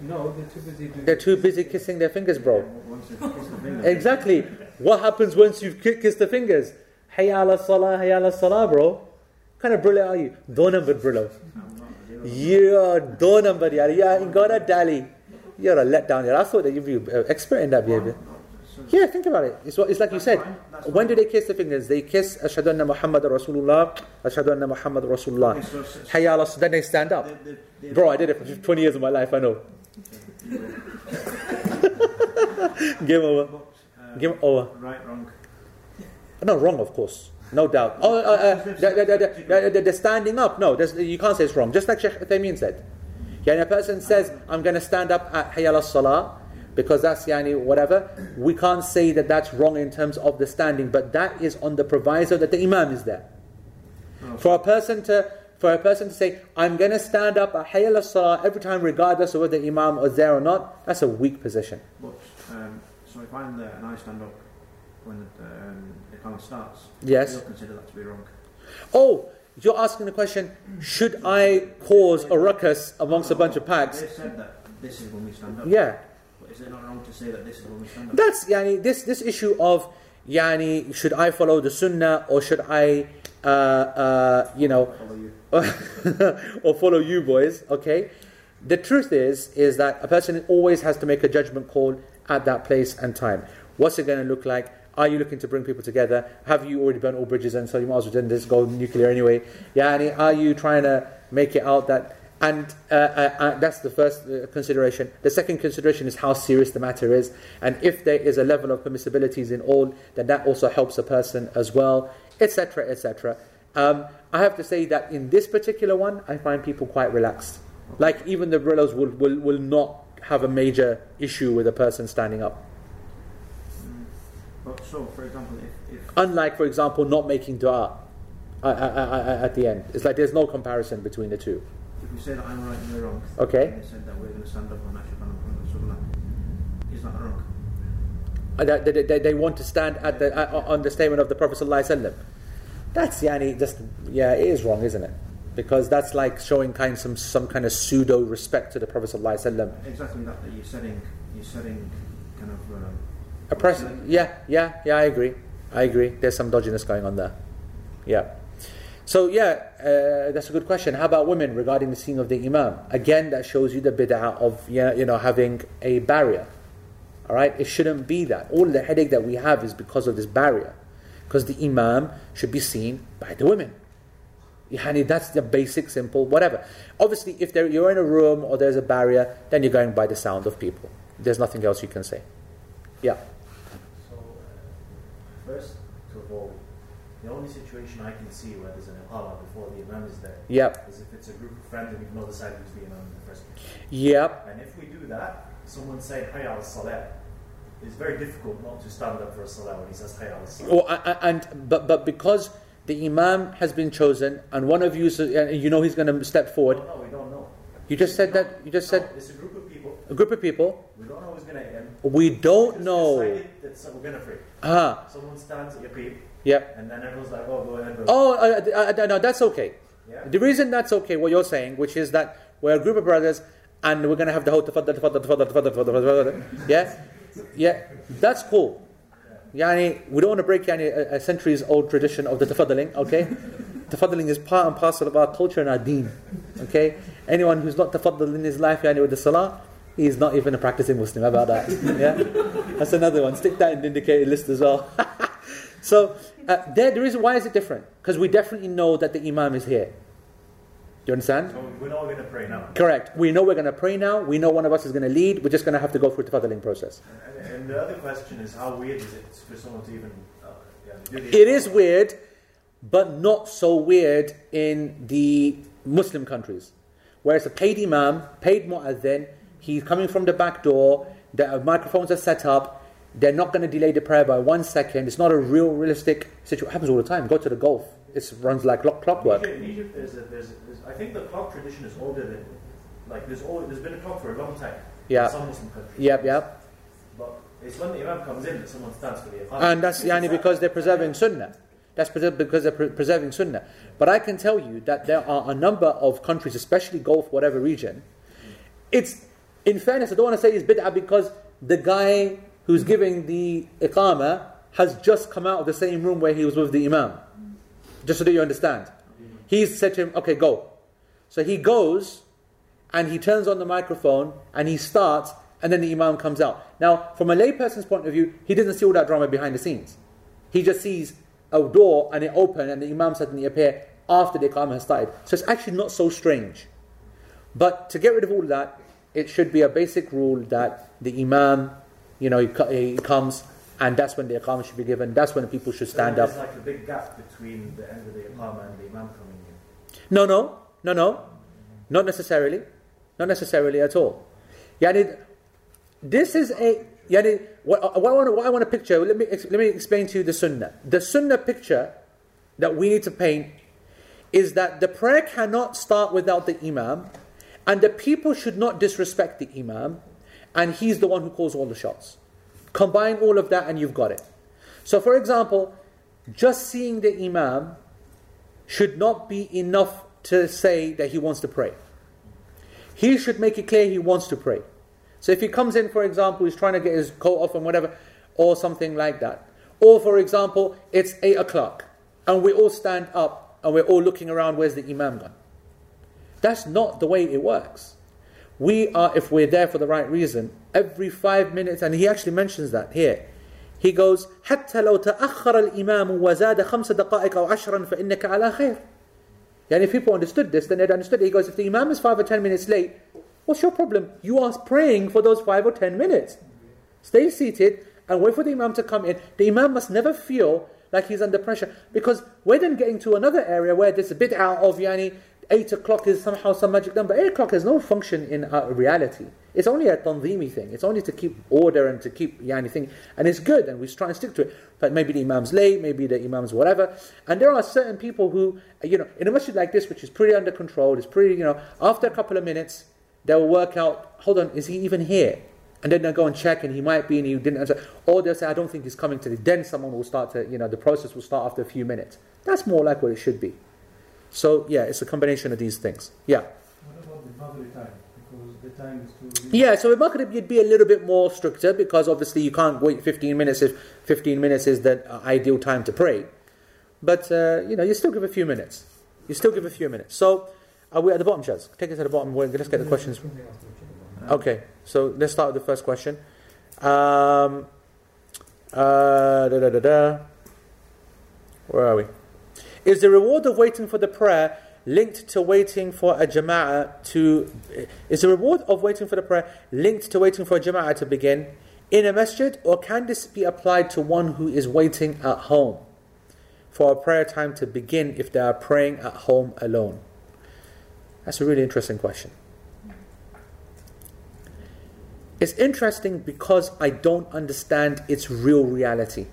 [SPEAKER 1] No.
[SPEAKER 2] They're too busy doing.
[SPEAKER 1] They're too busy kissing their fingers, bro.
[SPEAKER 5] Yeah, once they kiss the finger,
[SPEAKER 1] Exactly. What happens once you've kissed the fingers? Hayya ala salah, hayya ala salah, bro. What kind of brillo are you? Do number brillo.
[SPEAKER 5] I'm not zero.
[SPEAKER 1] You're do number, yaar. Yeah, in Gora Dali. You're a letdown. I thought that you'd be uh, expert in that behavior. Yeah, think about it. It's, what, it's like you
[SPEAKER 5] That's
[SPEAKER 1] said.
[SPEAKER 5] fine,
[SPEAKER 1] When do they kiss the fingers? They kiss Ashhadu anna Muhammad Rasulullah, Ashhadu anna Muhammad Rasulullah.
[SPEAKER 5] Okay, so- so-
[SPEAKER 1] Hayya ala Then they stand up.
[SPEAKER 5] they- they-
[SPEAKER 1] Bro, I did it for 20 years of my life, I know. <laughs> Game over.
[SPEAKER 5] Uh,
[SPEAKER 1] Game over.
[SPEAKER 5] Right, wrong.
[SPEAKER 1] No, wrong, of course. No doubt. Oh, uh, uh, the, the, the, the, the, the standing up, no, you can't say it's wrong. Just like Sheikh Uthaymeen said. Yani a person says, I'm going to stand up at Hayya ala Salah because that's yani whatever. We can't say that that's wrong in terms of the standing, but that is on the proviso that the Imam is there.
[SPEAKER 5] No,
[SPEAKER 1] For a person to for a person to say, I'm going to stand up at Hayya ala Salah every time, regardless of whether the Imam is there or not, that's a weak position.
[SPEAKER 5] But, um, so if I'm there and I stand up when the, um, the count starts,
[SPEAKER 1] Yes.
[SPEAKER 5] you'll consider that to be wrong.
[SPEAKER 1] Oh, you're asking the question, should I cause a ruckus amongst a bunch of packs?
[SPEAKER 5] They said that this is when we stand up.
[SPEAKER 1] Yeah.
[SPEAKER 5] Is it not wrong to say that this is when we stand up?
[SPEAKER 1] That's yani this this issue of yani should I follow the sunnah or should I uh, uh, you know
[SPEAKER 5] Follow you. <laughs>
[SPEAKER 1] or follow you boys okay? The truth is is that a person always has to make a judgment call at that place and time. What's it going to look like? Are you looking to bring people together? Have you already burnt all bridges and so you might as well just go nuclear anyway? Yani are you trying to make it out that and uh, uh, uh, that's the first uh, consideration. The second consideration is how serious the matter is, and if there is a level of permissibilities in all, then that also helps a person as well, etc., etc. Um, I have to say that in this particular one, I find people quite relaxed. Like even the Brillos will, will, will not have a major issue with a person standing up.
[SPEAKER 5] But so, for example, if, if
[SPEAKER 1] Unlike, for example, not making dua uh, at the end. It's like there's no comparison between the two.
[SPEAKER 5] If we say that I'm right and you're wrong,
[SPEAKER 1] Okay?
[SPEAKER 5] and they said that we're going to stand up on Ashhadu anna Muhammadan Rasulullah, is that wrong?
[SPEAKER 1] Uh, they, they, they want to stand at the, uh, on the statement of the Prophet ﷺ. That's yani just yeah, it is wrong, isn't it? Because that's like showing kind some some kind of pseudo respect to the Prophet ﷺ.
[SPEAKER 5] Exactly that. That you're setting, you're setting kind of. Uh,
[SPEAKER 1] A press, yeah, yeah, yeah. I agree. I agree. There's some dodginess going on there. Yeah. So yeah, uh, that's a good question. How about women regarding the seeing of the imam? Again, that shows you the bid'ah of yeah, you know having a barrier. All right, it shouldn't be that. All the headache that we have is because of this barrier, because the imam should be seen by the women. Yani that's the basic, simple, whatever. Obviously, if there, you're in a room or there's a barrier, then you're going by the sound of people. There's nothing else you can say. Yeah.
[SPEAKER 4] So, first of all, the only situation I can see where there's an iqama before the imam is there
[SPEAKER 1] Yep.
[SPEAKER 4] is if it's a group of friends and we've not decided who's the imam in the first place.
[SPEAKER 1] Yep.
[SPEAKER 4] And if we do that, someone saying Hayya al Salah, it's very difficult not to stand up for a Salah when he says Hayya al Salah.
[SPEAKER 1] A- and but but because the imam has been chosen and one of you uh, you know he's going to step forward,
[SPEAKER 4] No, no, we don't know.
[SPEAKER 1] you just said that you just
[SPEAKER 4] No,
[SPEAKER 1] said
[SPEAKER 4] it's a group of people.
[SPEAKER 1] a group of people.
[SPEAKER 4] We don't know who's going to end.
[SPEAKER 1] We don't know.
[SPEAKER 4] decided that we're going to pray.
[SPEAKER 1] Ah,
[SPEAKER 4] Someone stands at your peep,
[SPEAKER 1] yep.
[SPEAKER 4] and then everyone's like, "Oh, go ahead." Bro.
[SPEAKER 1] Oh, uh, uh, no, that's okay.
[SPEAKER 4] Yeah.
[SPEAKER 1] The reason that's okay, what you're saying, which is that we're a group of brothers and we're going to have the whole tafaddal, tafaddal, tafaddal, tafaddal, tafaddal, tafaddal, yeah? Yeah, that's cool. Yani, we don't want to break yani, a, a centuries old tradition of the tafaddaling, okay? <laughs> tafaddaling is part and parcel of our culture and our deen, okay? Anyone who's not tafaddal in his life yani, with the salah, he's not even a practicing Muslim. How about that? Yeah? That's another one. Stick that in the indicated list as well. <laughs> so, uh, there, the reason why is it different? Because we definitely know that the Imam is here. Do you understand?
[SPEAKER 4] So we're all going to pray now.
[SPEAKER 1] Correct. We know we're going to pray now. We know one of us is going to lead. We're just going to have to go through the tafaddaling process.
[SPEAKER 4] And, and the other question is, how weird is it for someone to even? Uh, yeah,
[SPEAKER 1] It is weird, but not so weird in the Muslim countries, where it's a paid imam, paid mu'adhin. He's coming from the back door. The microphones are set up. They're not going to delay the prayer by one second. It's not a real realistic situation. It happens all the time. Go to the Gulf. It runs like clock-
[SPEAKER 4] In
[SPEAKER 1] clockwork.
[SPEAKER 4] Egypt, in Egypt there's a, there's, there's I think the clock tradition is older than, like there's al there's been a clock for a long time.
[SPEAKER 1] Yeah.
[SPEAKER 4] Some Muslim countries.
[SPEAKER 1] Yep, yep.
[SPEAKER 4] But it's when the imam comes in that someone stands for the imam.
[SPEAKER 1] And that's yani because they're preserving sunnah. That's because they're pre- preserving sunnah. But I can tell you that there are a number of countries, especially Gulf, whatever region. It's, in fairness, I don't want to say it's bid'ah because the guy who's giving the iqamah has just come out of the same room where he was with the imam. Just so that you understand. He's said to him, okay, go. So he goes and he turns on the microphone and he starts and then the imam comes out. Now, from a layperson's point of view, he doesn't see all that drama behind the scenes. He just sees a door and it open and the imam suddenly appear after the iqamah has started. So it's actually not so strange. But to get rid of all that, it should be a basic rule that the imam, you know, he, he comes and that's when the iqamah should be given. That's when the people should stand up.
[SPEAKER 4] There's like a big gap between the end of the imam and the imam coming in.
[SPEAKER 1] No, no, no, no. Not necessarily. Not necessarily at all. Yani, this is a. Yani, what, what, I want to, what I want to picture, let me, let me explain to you the sunnah. The sunnah picture that we need to paint is that the prayer cannot start without the imam, and the people should not disrespect the imam, and he's the one who calls all the shots. Combine all of that, and you've got it. So, for example, just seeing the imam should not be enough to say that he wants to pray. He should make it clear he wants to pray. So if he comes in, for example, he's trying to get his coat off and whatever, or something like that. Or, for example, it's 8 o'clock and we all stand up and we're all looking around, where's the Imam gone? That's not the way it works. We are, if we're there for the right reason, every five minutes, and he actually mentions that here. He goes, حتى لو تأخر الإمام وزاد خمس دقائق أو عشرا فإنك على خير. And if people understood this, then they'd understood it. He goes, if the Imam is five or ten minutes late, what's your problem? You are praying for those five or ten minutes. Stay seated and wait for the Imam to come in. The Imam must never feel like he's under pressure because we're then getting to another area where there's a bit out of yani, 8 o'clock is somehow some magic number. 8 o'clock has no function in uh, reality. It's only a tanzimi thing. It's only to keep order and to keep yani thing. And it's good and we try and stick to it. But maybe the Imam's late, maybe the Imam's whatever. And there are certain people who, you know, in a masjid like this, which is pretty under control, it's pretty, you know, after a couple of minutes, they'll work out, hold on, is he even here? And then they'll go and check and he might be and he didn't answer. Or they'll say, I don't think he's coming today. Then someone will start to, you know, the process will start after a few minutes. That's more like what it should be. So, yeah, it's a combination of these things. Yeah.
[SPEAKER 2] What about the Maghrib time? Because the time is too.
[SPEAKER 1] Yeah, so with Maghrib you'd be a little bit more stricter because obviously you can't wait 15 minutes if 15 minutes is the ideal time to pray. But, uh, you know, you still give a few minutes. You still give a few minutes. So, are we at the bottom, Shaz? Take us to the bottom. We're- Let's get the questions. Okay, so let's start with the first question. Um, uh, da, da, da, da. Where are we? Is the reward of waiting for the prayer linked to waiting for a jama'ah to. Is the reward of waiting for the prayer linked to waiting for a jama'ah to begin in a masjid, or can this be applied to one who is waiting at home for a prayer time to begin if they are praying at home alone? That's a really interesting question. It's interesting because I don't understand its real reality.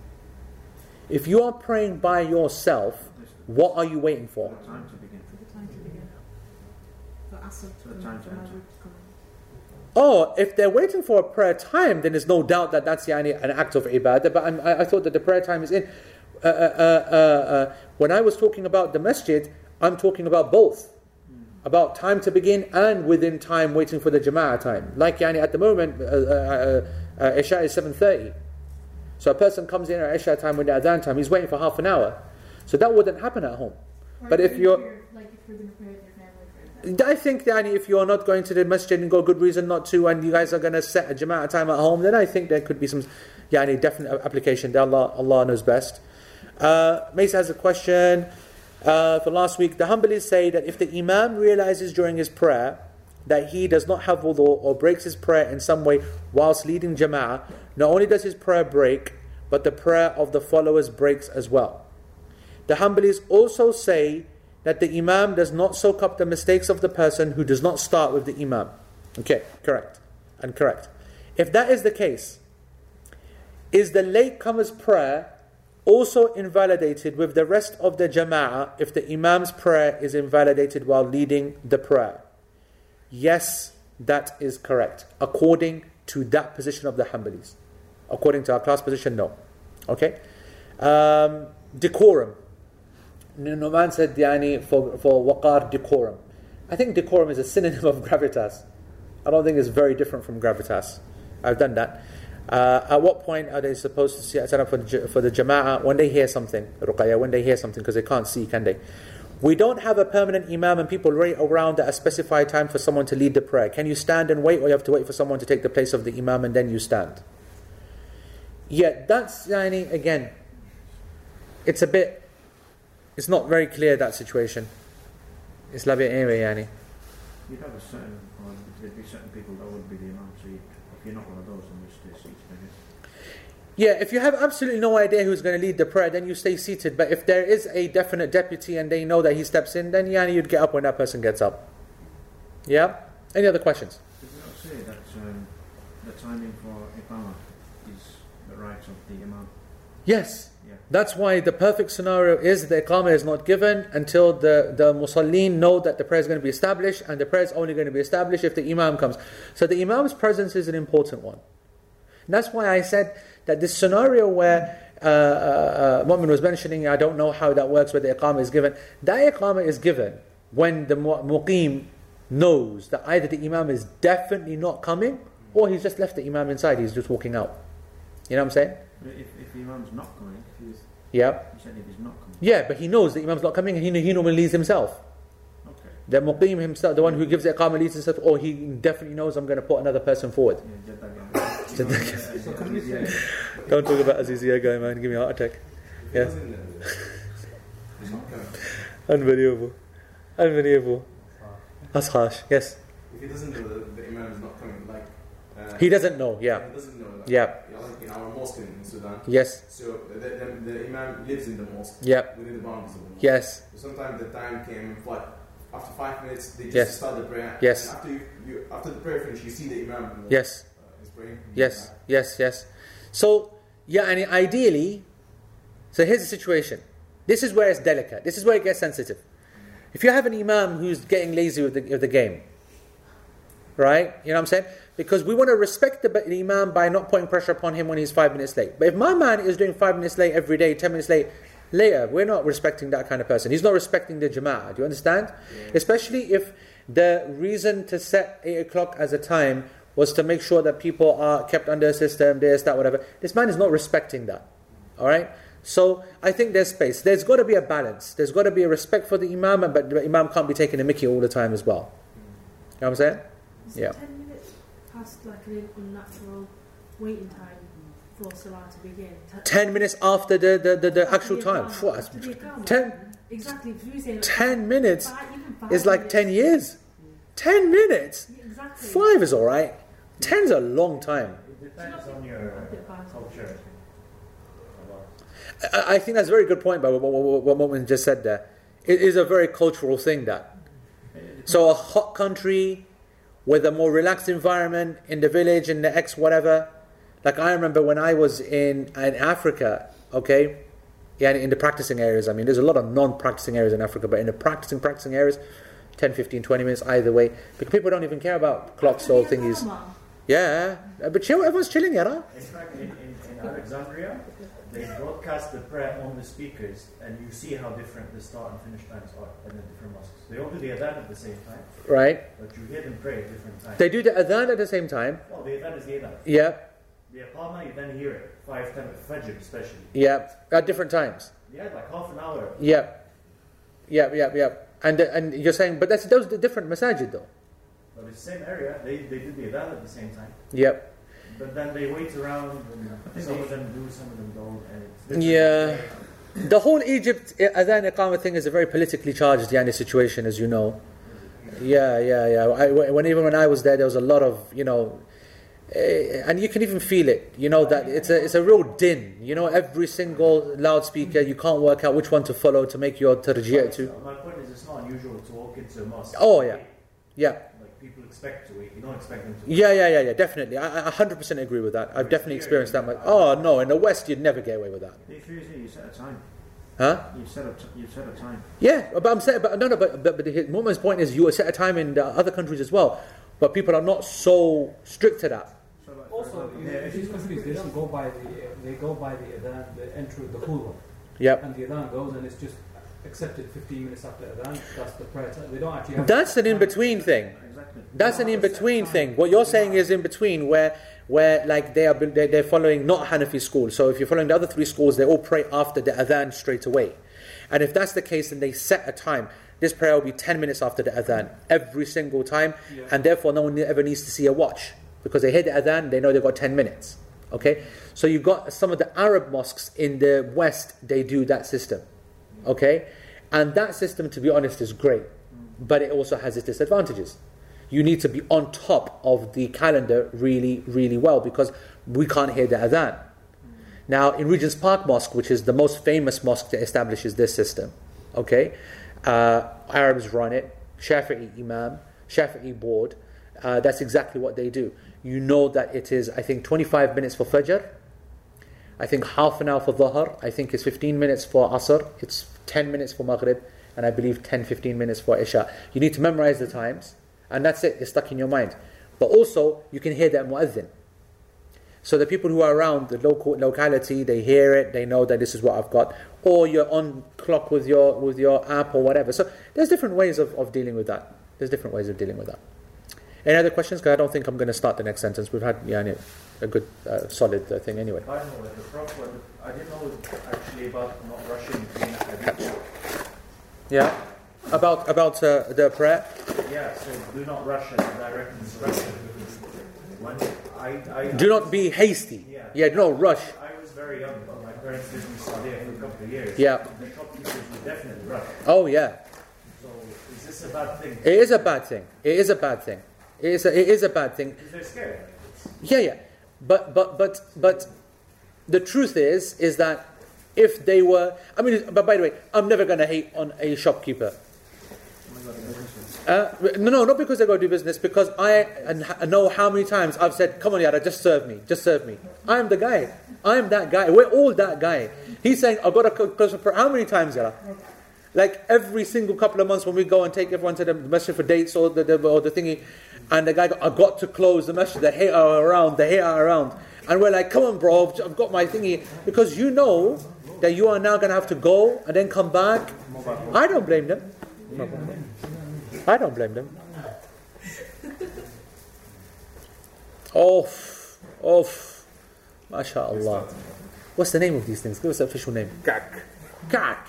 [SPEAKER 1] If you are praying by yourself, what are you waiting for?
[SPEAKER 5] For the time to begin.
[SPEAKER 3] For the time to begin. For Asr to
[SPEAKER 5] the time to enter.
[SPEAKER 3] Maghrib to come.
[SPEAKER 1] Oh, if they're waiting for a prayer time, then there's no doubt that that's yani, an act of ibadah. But I'm, I, I thought that the prayer time is in. Uh, uh, uh, uh, uh, when I was talking about the masjid, I'm talking about both. About time to begin and within time waiting for the jama'ah time. Like yani, at the moment, uh, uh, uh, uh, Isha is 7.30. So a person comes in at Isha time when the adhan time, he's waiting for half an hour. So that wouldn't happen at home.
[SPEAKER 3] Or
[SPEAKER 1] But if
[SPEAKER 3] you're
[SPEAKER 1] you're-
[SPEAKER 3] like if you're going to pray with your family, for.
[SPEAKER 1] I think that if you're not going to the masjid and got good reason not to, and you guys are going to set a jama'ah time at home, then I think there could be some yani, definite application. Allah, Allah knows best. Uh, Mesa has a question uh, for last week. The Hanbalis say that if the Imam realizes during his prayer that he does not have wudu or breaks his prayer in some way whilst leading jama'ah, not only does his prayer break, but the prayer of the followers breaks as well. The Hanbalis also say that the Imam does not soak up the mistakes of the person who does not start with the Imam. Okay, correct. And correct. If that is the case, is the latecomer's prayer also invalidated with the rest of the Jama'ah if the Imam's prayer is invalidated while leading the prayer? Yes, that is correct. According to that position of the Hanbalis. According to our class position, no. Okay? Um, decorum. Numan said yani, for, for waqar decorum. I think decorum is a synonym of gravitas. I don't think it's very different from gravitas. I've done that. Uh, at what point are they supposed to set up for the, for the jama'ah when they hear something? Ruqayya, when they hear something, because they can't see, can they? We don't have a permanent imam and people wait around at a specified time for someone to lead the prayer. Can you stand and wait, or you have to wait for someone to take the place of the imam and then you stand? Yeah, that's yani, again, it's a bit, it's not very clear that situation. It's like anyway, yani.
[SPEAKER 5] You'd have a certain, or there'd be certain people that would be the imam, so you'd, if you're not one of those, then you stay seated,
[SPEAKER 1] Yeah, if you have absolutely no idea who's going to lead the prayer, then you stay seated. But if there is a definite deputy and they know that he steps in, then yani you'd get up when that person gets up. Yeah? Any other questions?
[SPEAKER 5] Did we not say that um, the timing for Iqamah is the right of the imam?
[SPEAKER 1] Yes. That's why the perfect scenario is the iqamah is not given until the, the musallin know that the prayer is going to be established, and the prayer is only going to be established if the imam comes. So the imam's presence is an important one. And that's why I said that this scenario where uh, uh, uh, Mu'min was mentioning, I don't know how that works where the iqamah is given. That iqamah is given when the mu- muqim knows that either the imam is definitely not coming or he's just left the imam inside, he's just walking out. You know what I'm saying?
[SPEAKER 5] If, if the imam's not coming,
[SPEAKER 1] Yeah.
[SPEAKER 5] you said if he's not coming,
[SPEAKER 1] Yeah, but he knows the imam's not coming and he, he normally leads himself.
[SPEAKER 5] okay.
[SPEAKER 1] The muqim himself, the one who gives the iqamah leads himself, or he definitely knows I'm going to put another person forward.
[SPEAKER 5] Yeah, Jeddah
[SPEAKER 1] Jeddah
[SPEAKER 5] guy. <laughs>
[SPEAKER 1] guy.
[SPEAKER 2] So can we say,
[SPEAKER 1] Don't talk about Azizia guy, man, give me a heart attack. Yeah.
[SPEAKER 6] it doesn't, it's not coming.
[SPEAKER 1] Unbelievable. Unbelievable. That's harsh, yes.
[SPEAKER 6] If he doesn't know that the imam is not coming, like uh,
[SPEAKER 1] He doesn't know, yeah.
[SPEAKER 6] he doesn't know that.
[SPEAKER 1] Yeah.
[SPEAKER 6] You know, like in our mosque in, Sudan.
[SPEAKER 1] Yes,
[SPEAKER 6] So the, the, the imam lives in the mosque.
[SPEAKER 1] Yeah.
[SPEAKER 6] Within the boundaries of the mosque.
[SPEAKER 1] yes,
[SPEAKER 6] So sometimes the time came like after five minutes they just
[SPEAKER 1] Yes.
[SPEAKER 6] start the prayer.
[SPEAKER 1] Yes.
[SPEAKER 6] And after you, you after the prayer finish you see the imam. uh,
[SPEAKER 1] yes,
[SPEAKER 6] Uh, is praying.
[SPEAKER 1] yes, yes, yes. So, yeah, and ideally, so here's the situation. This is where it's delicate. This is where it gets sensitive. If you have an imam who's getting lazy with the, with the game, right? You know what I'm saying? Because we want to respect the, the imam by not putting pressure upon him when he's five minutes late. But if my man is doing five minutes late every day, ten minutes late, later, we're not respecting that kind of person. He's not respecting the jama'ah. Do you understand? Especially if the reason to set eight o'clock as a time was to make sure that people are kept under a system, this, that, whatever. This man is not respecting that. All right? So I think there's space. There's got to be a balance. There's got to be a respect for the imam, but the imam can't be taking a mickey all the time as well. You know what I'm saying?
[SPEAKER 3] Is
[SPEAKER 1] Yeah.
[SPEAKER 3] 10 minutes past like an unnatural waiting time for Salah to begin? Te-
[SPEAKER 1] Ten minutes after the, the, the, the actual
[SPEAKER 3] the
[SPEAKER 1] time. Phew, that's-
[SPEAKER 3] the
[SPEAKER 1] ten,
[SPEAKER 3] Exactly. If you say like
[SPEAKER 1] ten minutes
[SPEAKER 3] five, five
[SPEAKER 1] is like
[SPEAKER 3] minutes.
[SPEAKER 1] ten years. Ten minutes?
[SPEAKER 3] Yeah, Exactly.
[SPEAKER 1] Five is alright. Ten's a long time.
[SPEAKER 4] It depends on your
[SPEAKER 3] A bit bad.
[SPEAKER 4] culture.
[SPEAKER 1] I, I think that's a very good point by what, what, what, what Momin just said there. It is a very cultural thing that. So a hot country with a more relaxed environment in the village, in the X whatever. Like I remember when I was in, in Africa, okay, yeah, in the practicing areas. I mean, there's a lot of non-practicing areas in Africa, but in the practicing, practicing areas, 10, 15, 20 minutes either way. Because people don't even care about clocks or thingies. Yeah, but chill, everyone's chilling, you know?
[SPEAKER 4] In fact, in, in, in Alexandria, they broadcast the prayer on the speakers, and you see how different the start and finish times are in the different mosques. They all do the adhan at the same time,
[SPEAKER 1] Right?
[SPEAKER 4] but you hear them pray at different times.
[SPEAKER 1] They do the adhan at the same time.
[SPEAKER 4] well, the adhan is the adhan.
[SPEAKER 1] Yeah,
[SPEAKER 4] The Iqama, you then hear it five times, Fajr especially.
[SPEAKER 1] yeah, at different times.
[SPEAKER 4] Yeah, like half an hour.
[SPEAKER 1] Yeah, yeah, yeah, yeah. And and you're saying, but that's those are different masajid though.
[SPEAKER 4] But it's the same area, they, they do the adhan at the same time.
[SPEAKER 1] Yep.
[SPEAKER 4] But then they wait around, and some of them do, some of them don't, and it's different.
[SPEAKER 1] Yeah. The whole Egypt adhan iqamah thing is a very politically charged yani, situation, as you know. Yeah, yeah, yeah. I, when even when I was there, there was a lot of you know, eh, and you can even feel it. You know that it's a it's a real din. You know, every single loudspeaker, you can't work out which one to follow to make your tarjih to.
[SPEAKER 4] My point is, it's not unusual to walk into a mosque.
[SPEAKER 1] Oh, yeah. Yeah.
[SPEAKER 4] Like people expect to wait. You don't expect them to.
[SPEAKER 1] Yeah, yeah, yeah, yeah, definitely. I, I 100% agree with that. I've definitely experienced that. Much. Oh no, in the West you'd never get away with that,
[SPEAKER 5] If you you set a time.
[SPEAKER 1] huh?
[SPEAKER 5] You set a t- you set a time.
[SPEAKER 1] Yeah, but I'm saying, but no, no, but but, but his, Mu'min's point is you set a time in the other countries as well, but people are not so strict to that.
[SPEAKER 5] So like, for
[SPEAKER 2] Also,
[SPEAKER 5] example,
[SPEAKER 2] you know, these countries they don't go by the they go by the adhan, the entry the khulwa,
[SPEAKER 1] Yep.
[SPEAKER 2] and the adhan goes and it's just accepted 15 minutes after adhan. That's the prayer time. They don't actually. Have
[SPEAKER 1] That's an in between thing.
[SPEAKER 5] exactly.
[SPEAKER 1] That's an in between thing. What you're saying is in between, where where like they are they're, they're following not Hanafi school. So if you're following the other three schools, they all pray after the adhan straight away. And if that's the case, then they set a time. This prayer will be 10 minutes after the adhan every single time,
[SPEAKER 2] Yeah.
[SPEAKER 1] and therefore no one ever needs to see a watch because they hear the adhan, they know they've got 10 minutes. Okay, so you've got some of the Arab mosques in the West, they do that system. Okay, and that system, to be honest, is great, but it also has its disadvantages. You need to be on top of the calendar really, really well because we can't hear the adhan. Now, in Regent's Park Mosque, which is the most famous mosque that establishes this system, okay, uh, Arabs run it, Shafi'i Imam, Shafi'i board, uh, that's exactly what they do. You know that it is, I think, 25 minutes for Fajr, I think half an hour for Dhuhr, I think it's 15 minutes for Asr, it's 10 minutes for Maghrib, and I believe 10 15 minutes for Isha. You need to memorize the times, and that's it, it's stuck in your mind. But also, you can hear that mu'adhin. So the people who are around the local locality, they hear it, they know that this is what I've got, or you're on clock with your with your app or whatever. So there's different ways of, of dealing with that. There's different ways of dealing with that. Any other questions? Because I don't think I'm going to start the next sentence. We've had yeah, a good, uh, solid uh, thing anyway.
[SPEAKER 4] I don't know, the Prophet, I didn't know actually about not rushing hadith.
[SPEAKER 1] Yeah. About about uh, the prayer.
[SPEAKER 4] Yeah, so do not rush it, and I reckon. When I, I,
[SPEAKER 1] Do not be hasty.
[SPEAKER 4] Yeah.
[SPEAKER 1] Yeah. Do not rush.
[SPEAKER 4] I was very young, but my parents lived in Saudi for a couple of years.
[SPEAKER 1] Yeah.
[SPEAKER 4] The shopkeepers would definitely rush.
[SPEAKER 1] Oh yeah.
[SPEAKER 4] So is this a bad thing?
[SPEAKER 1] It is a bad thing. It is a bad thing. It is a, it is a bad thing.
[SPEAKER 4] They're scared.
[SPEAKER 1] Yeah, yeah. But but but but the truth is is that if they were I mean but by the way, I'm never gonna hate on a shopkeeper. Uh, no, no, not because they go do business. Because I know how many times I've said, "Come on, Yara, just serve me, just serve me." I'm the guy. I'm that guy. We're all that guy. He's saying, "I've got a close for how many times, Yara?" Like every single couple of months when we go and take everyone to the masjid for dates or the, the or the thingy, and the guy, go, "I've got to close the masjid. The hate are around. The hate are around." And we're like, "Come on, bro, I've got my thingy," because you know that you are now going to have to go and then come back. I don't blame them. I don't blame them. Off, off, mashallah. What's the name of these things? Give us the official name.
[SPEAKER 6] Gak.
[SPEAKER 1] Kak.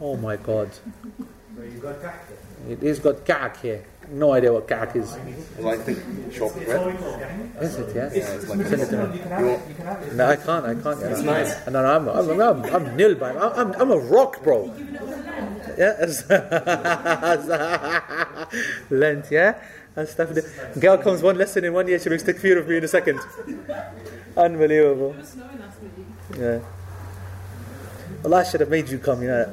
[SPEAKER 1] Oh my God.
[SPEAKER 4] So you got kahk.
[SPEAKER 1] It is got kak here. No idea what kak is.
[SPEAKER 6] Well, I think short
[SPEAKER 4] It's
[SPEAKER 6] bread.
[SPEAKER 4] all you know, kahk.
[SPEAKER 1] Is it? Yeah.
[SPEAKER 6] Yeah, it's like
[SPEAKER 1] Send it.
[SPEAKER 2] You can have it. You can have it.
[SPEAKER 1] No, I can't. I can't. Yeah.
[SPEAKER 6] It's nice.
[SPEAKER 1] No, no, I'm, I'm, I'm, I'm nil, man. I'm, I'm, I'm a rock, bro. Yeah. <laughs> Lent, yeah. That's stuff. Girl comes one lesson in one year. She makes takfir of me in a second. Unbelievable.
[SPEAKER 3] It was snowing last week.
[SPEAKER 1] Yeah. Well, I should have made you come, you know.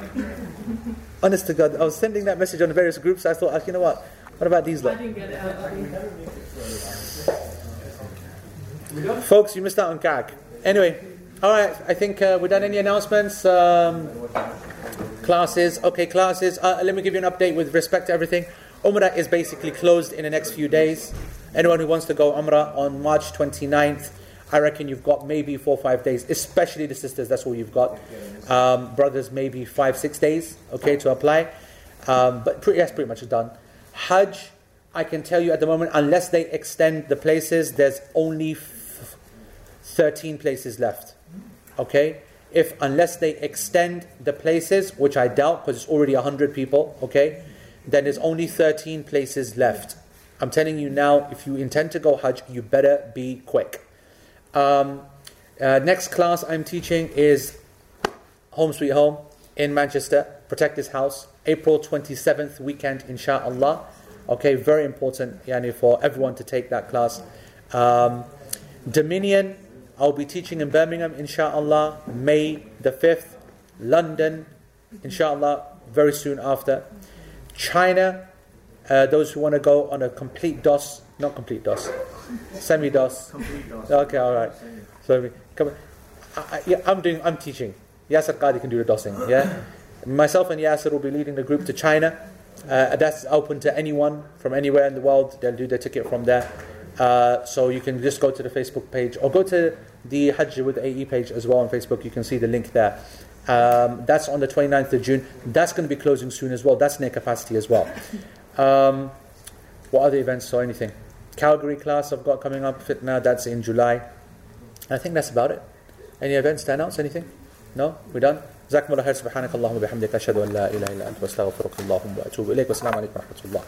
[SPEAKER 1] Honest to God, I was sending that message on the various groups. I thought, ah, you know what? What about these
[SPEAKER 3] I
[SPEAKER 1] lot?
[SPEAKER 3] didn't get it.
[SPEAKER 1] Folks, you missed out on gag. Anyway, alright, I think uh, we're done. Any announcements? Um, classes? Okay, classes. Uh, let me give you an update with respect to everything. Umrah is basically closed in the next few days. Anyone who wants to go Umrah on March 29th, I reckon you've got maybe four or five days, especially the sisters, that's all you've got. Um, brothers, maybe five, six days, okay, to apply. Um, but pretty, that's pretty much done. Hajj, I can tell you at the moment, unless they extend the places, there's only f- 13 places left. Okay? If, unless they extend the places, which I doubt because it's already 100 people, okay? Then there's only 13 places left. I'm telling you now, if you intend to go Hajj, you better be quick. Um, uh, next class I'm teaching is Home Sweet Home in Manchester. Protect this house. April 27th weekend, inshallah. Okay, very important yani, for everyone to take that class. Um, Dominion, I'll be teaching in Birmingham, inshallah. May the 5th. London, inshallah, very soon after. China, uh, those who want to go on a complete DOS, not complete DOS, semi DOS. Okay, all right. So come. I, I, yeah, I'm doing. I'm teaching. Yasir Qadhi can do the dosing. Yeah, myself and Yasir will be leading the group to China. Uh, that's open to anyone from anywhere in the world. They'll do their ticket from there. Uh, so you can just go to the Facebook page or go to the Hajj with AE page as well on Facebook. You can see the link there. Um, that's on the 29th of June. That's going to be closing soon as well. That's near capacity as well. Um, what other events or anything? Calgary class I've got coming up. Fitna, that's in July. I think that's about it. Any events announce? Anything? No? We're done? جزاكم الله خير سبحانك اللهم وبحمدك أشهد أن لا إله إلا أنت وأستغفرك اللهم وأتوب إليك والسلام عليكم ورحمة الله.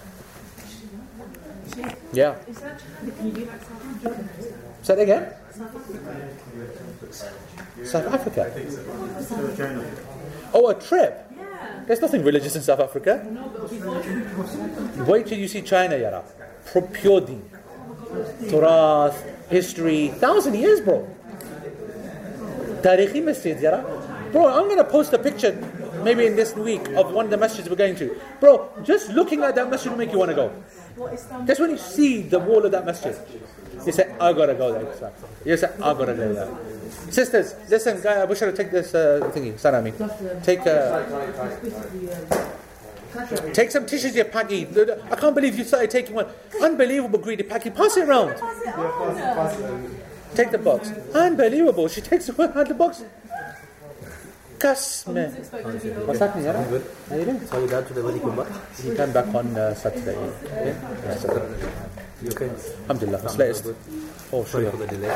[SPEAKER 1] Yeah.
[SPEAKER 3] Is that South Africa?
[SPEAKER 1] Say that again?
[SPEAKER 3] South Africa?
[SPEAKER 1] South Africa. Oh, a trip.
[SPEAKER 3] Yeah.
[SPEAKER 1] There's nothing religious in South Africa. Wait till you see China, Yara. Pure deen. Turath, history, thousand years, bro. Tarihi masjid, Yara. Bro, I'm going to post a picture maybe in this week of one of the masjids we're going to. Bro, just looking at that masjid will make you want to go. That's when you see the wall of that masjid. You say, I gotta go there. You say, I gotta go there. Sisters, listen, guy, I wish I would take this uh, thingy, Sarami. Take uh, Take some tissues, you packy. I can't believe you started taking one. Unbelievable, greedy packy. Pass it around.
[SPEAKER 3] Pass it on.
[SPEAKER 1] Take the box. Unbelievable. She takes one out <laughs> the box. Cuss,
[SPEAKER 3] Who's
[SPEAKER 1] man.
[SPEAKER 3] expected to be
[SPEAKER 1] What's happening, Yara?
[SPEAKER 7] Good.
[SPEAKER 1] How you doing?
[SPEAKER 7] So you done today when you come back?
[SPEAKER 1] He came back on uh, Saturday. Yeah? Yeah, Saturday.
[SPEAKER 7] You okay?
[SPEAKER 1] Alhamdulillah. It's latest. Oh,
[SPEAKER 7] Sorry
[SPEAKER 1] sure.
[SPEAKER 7] for the delay.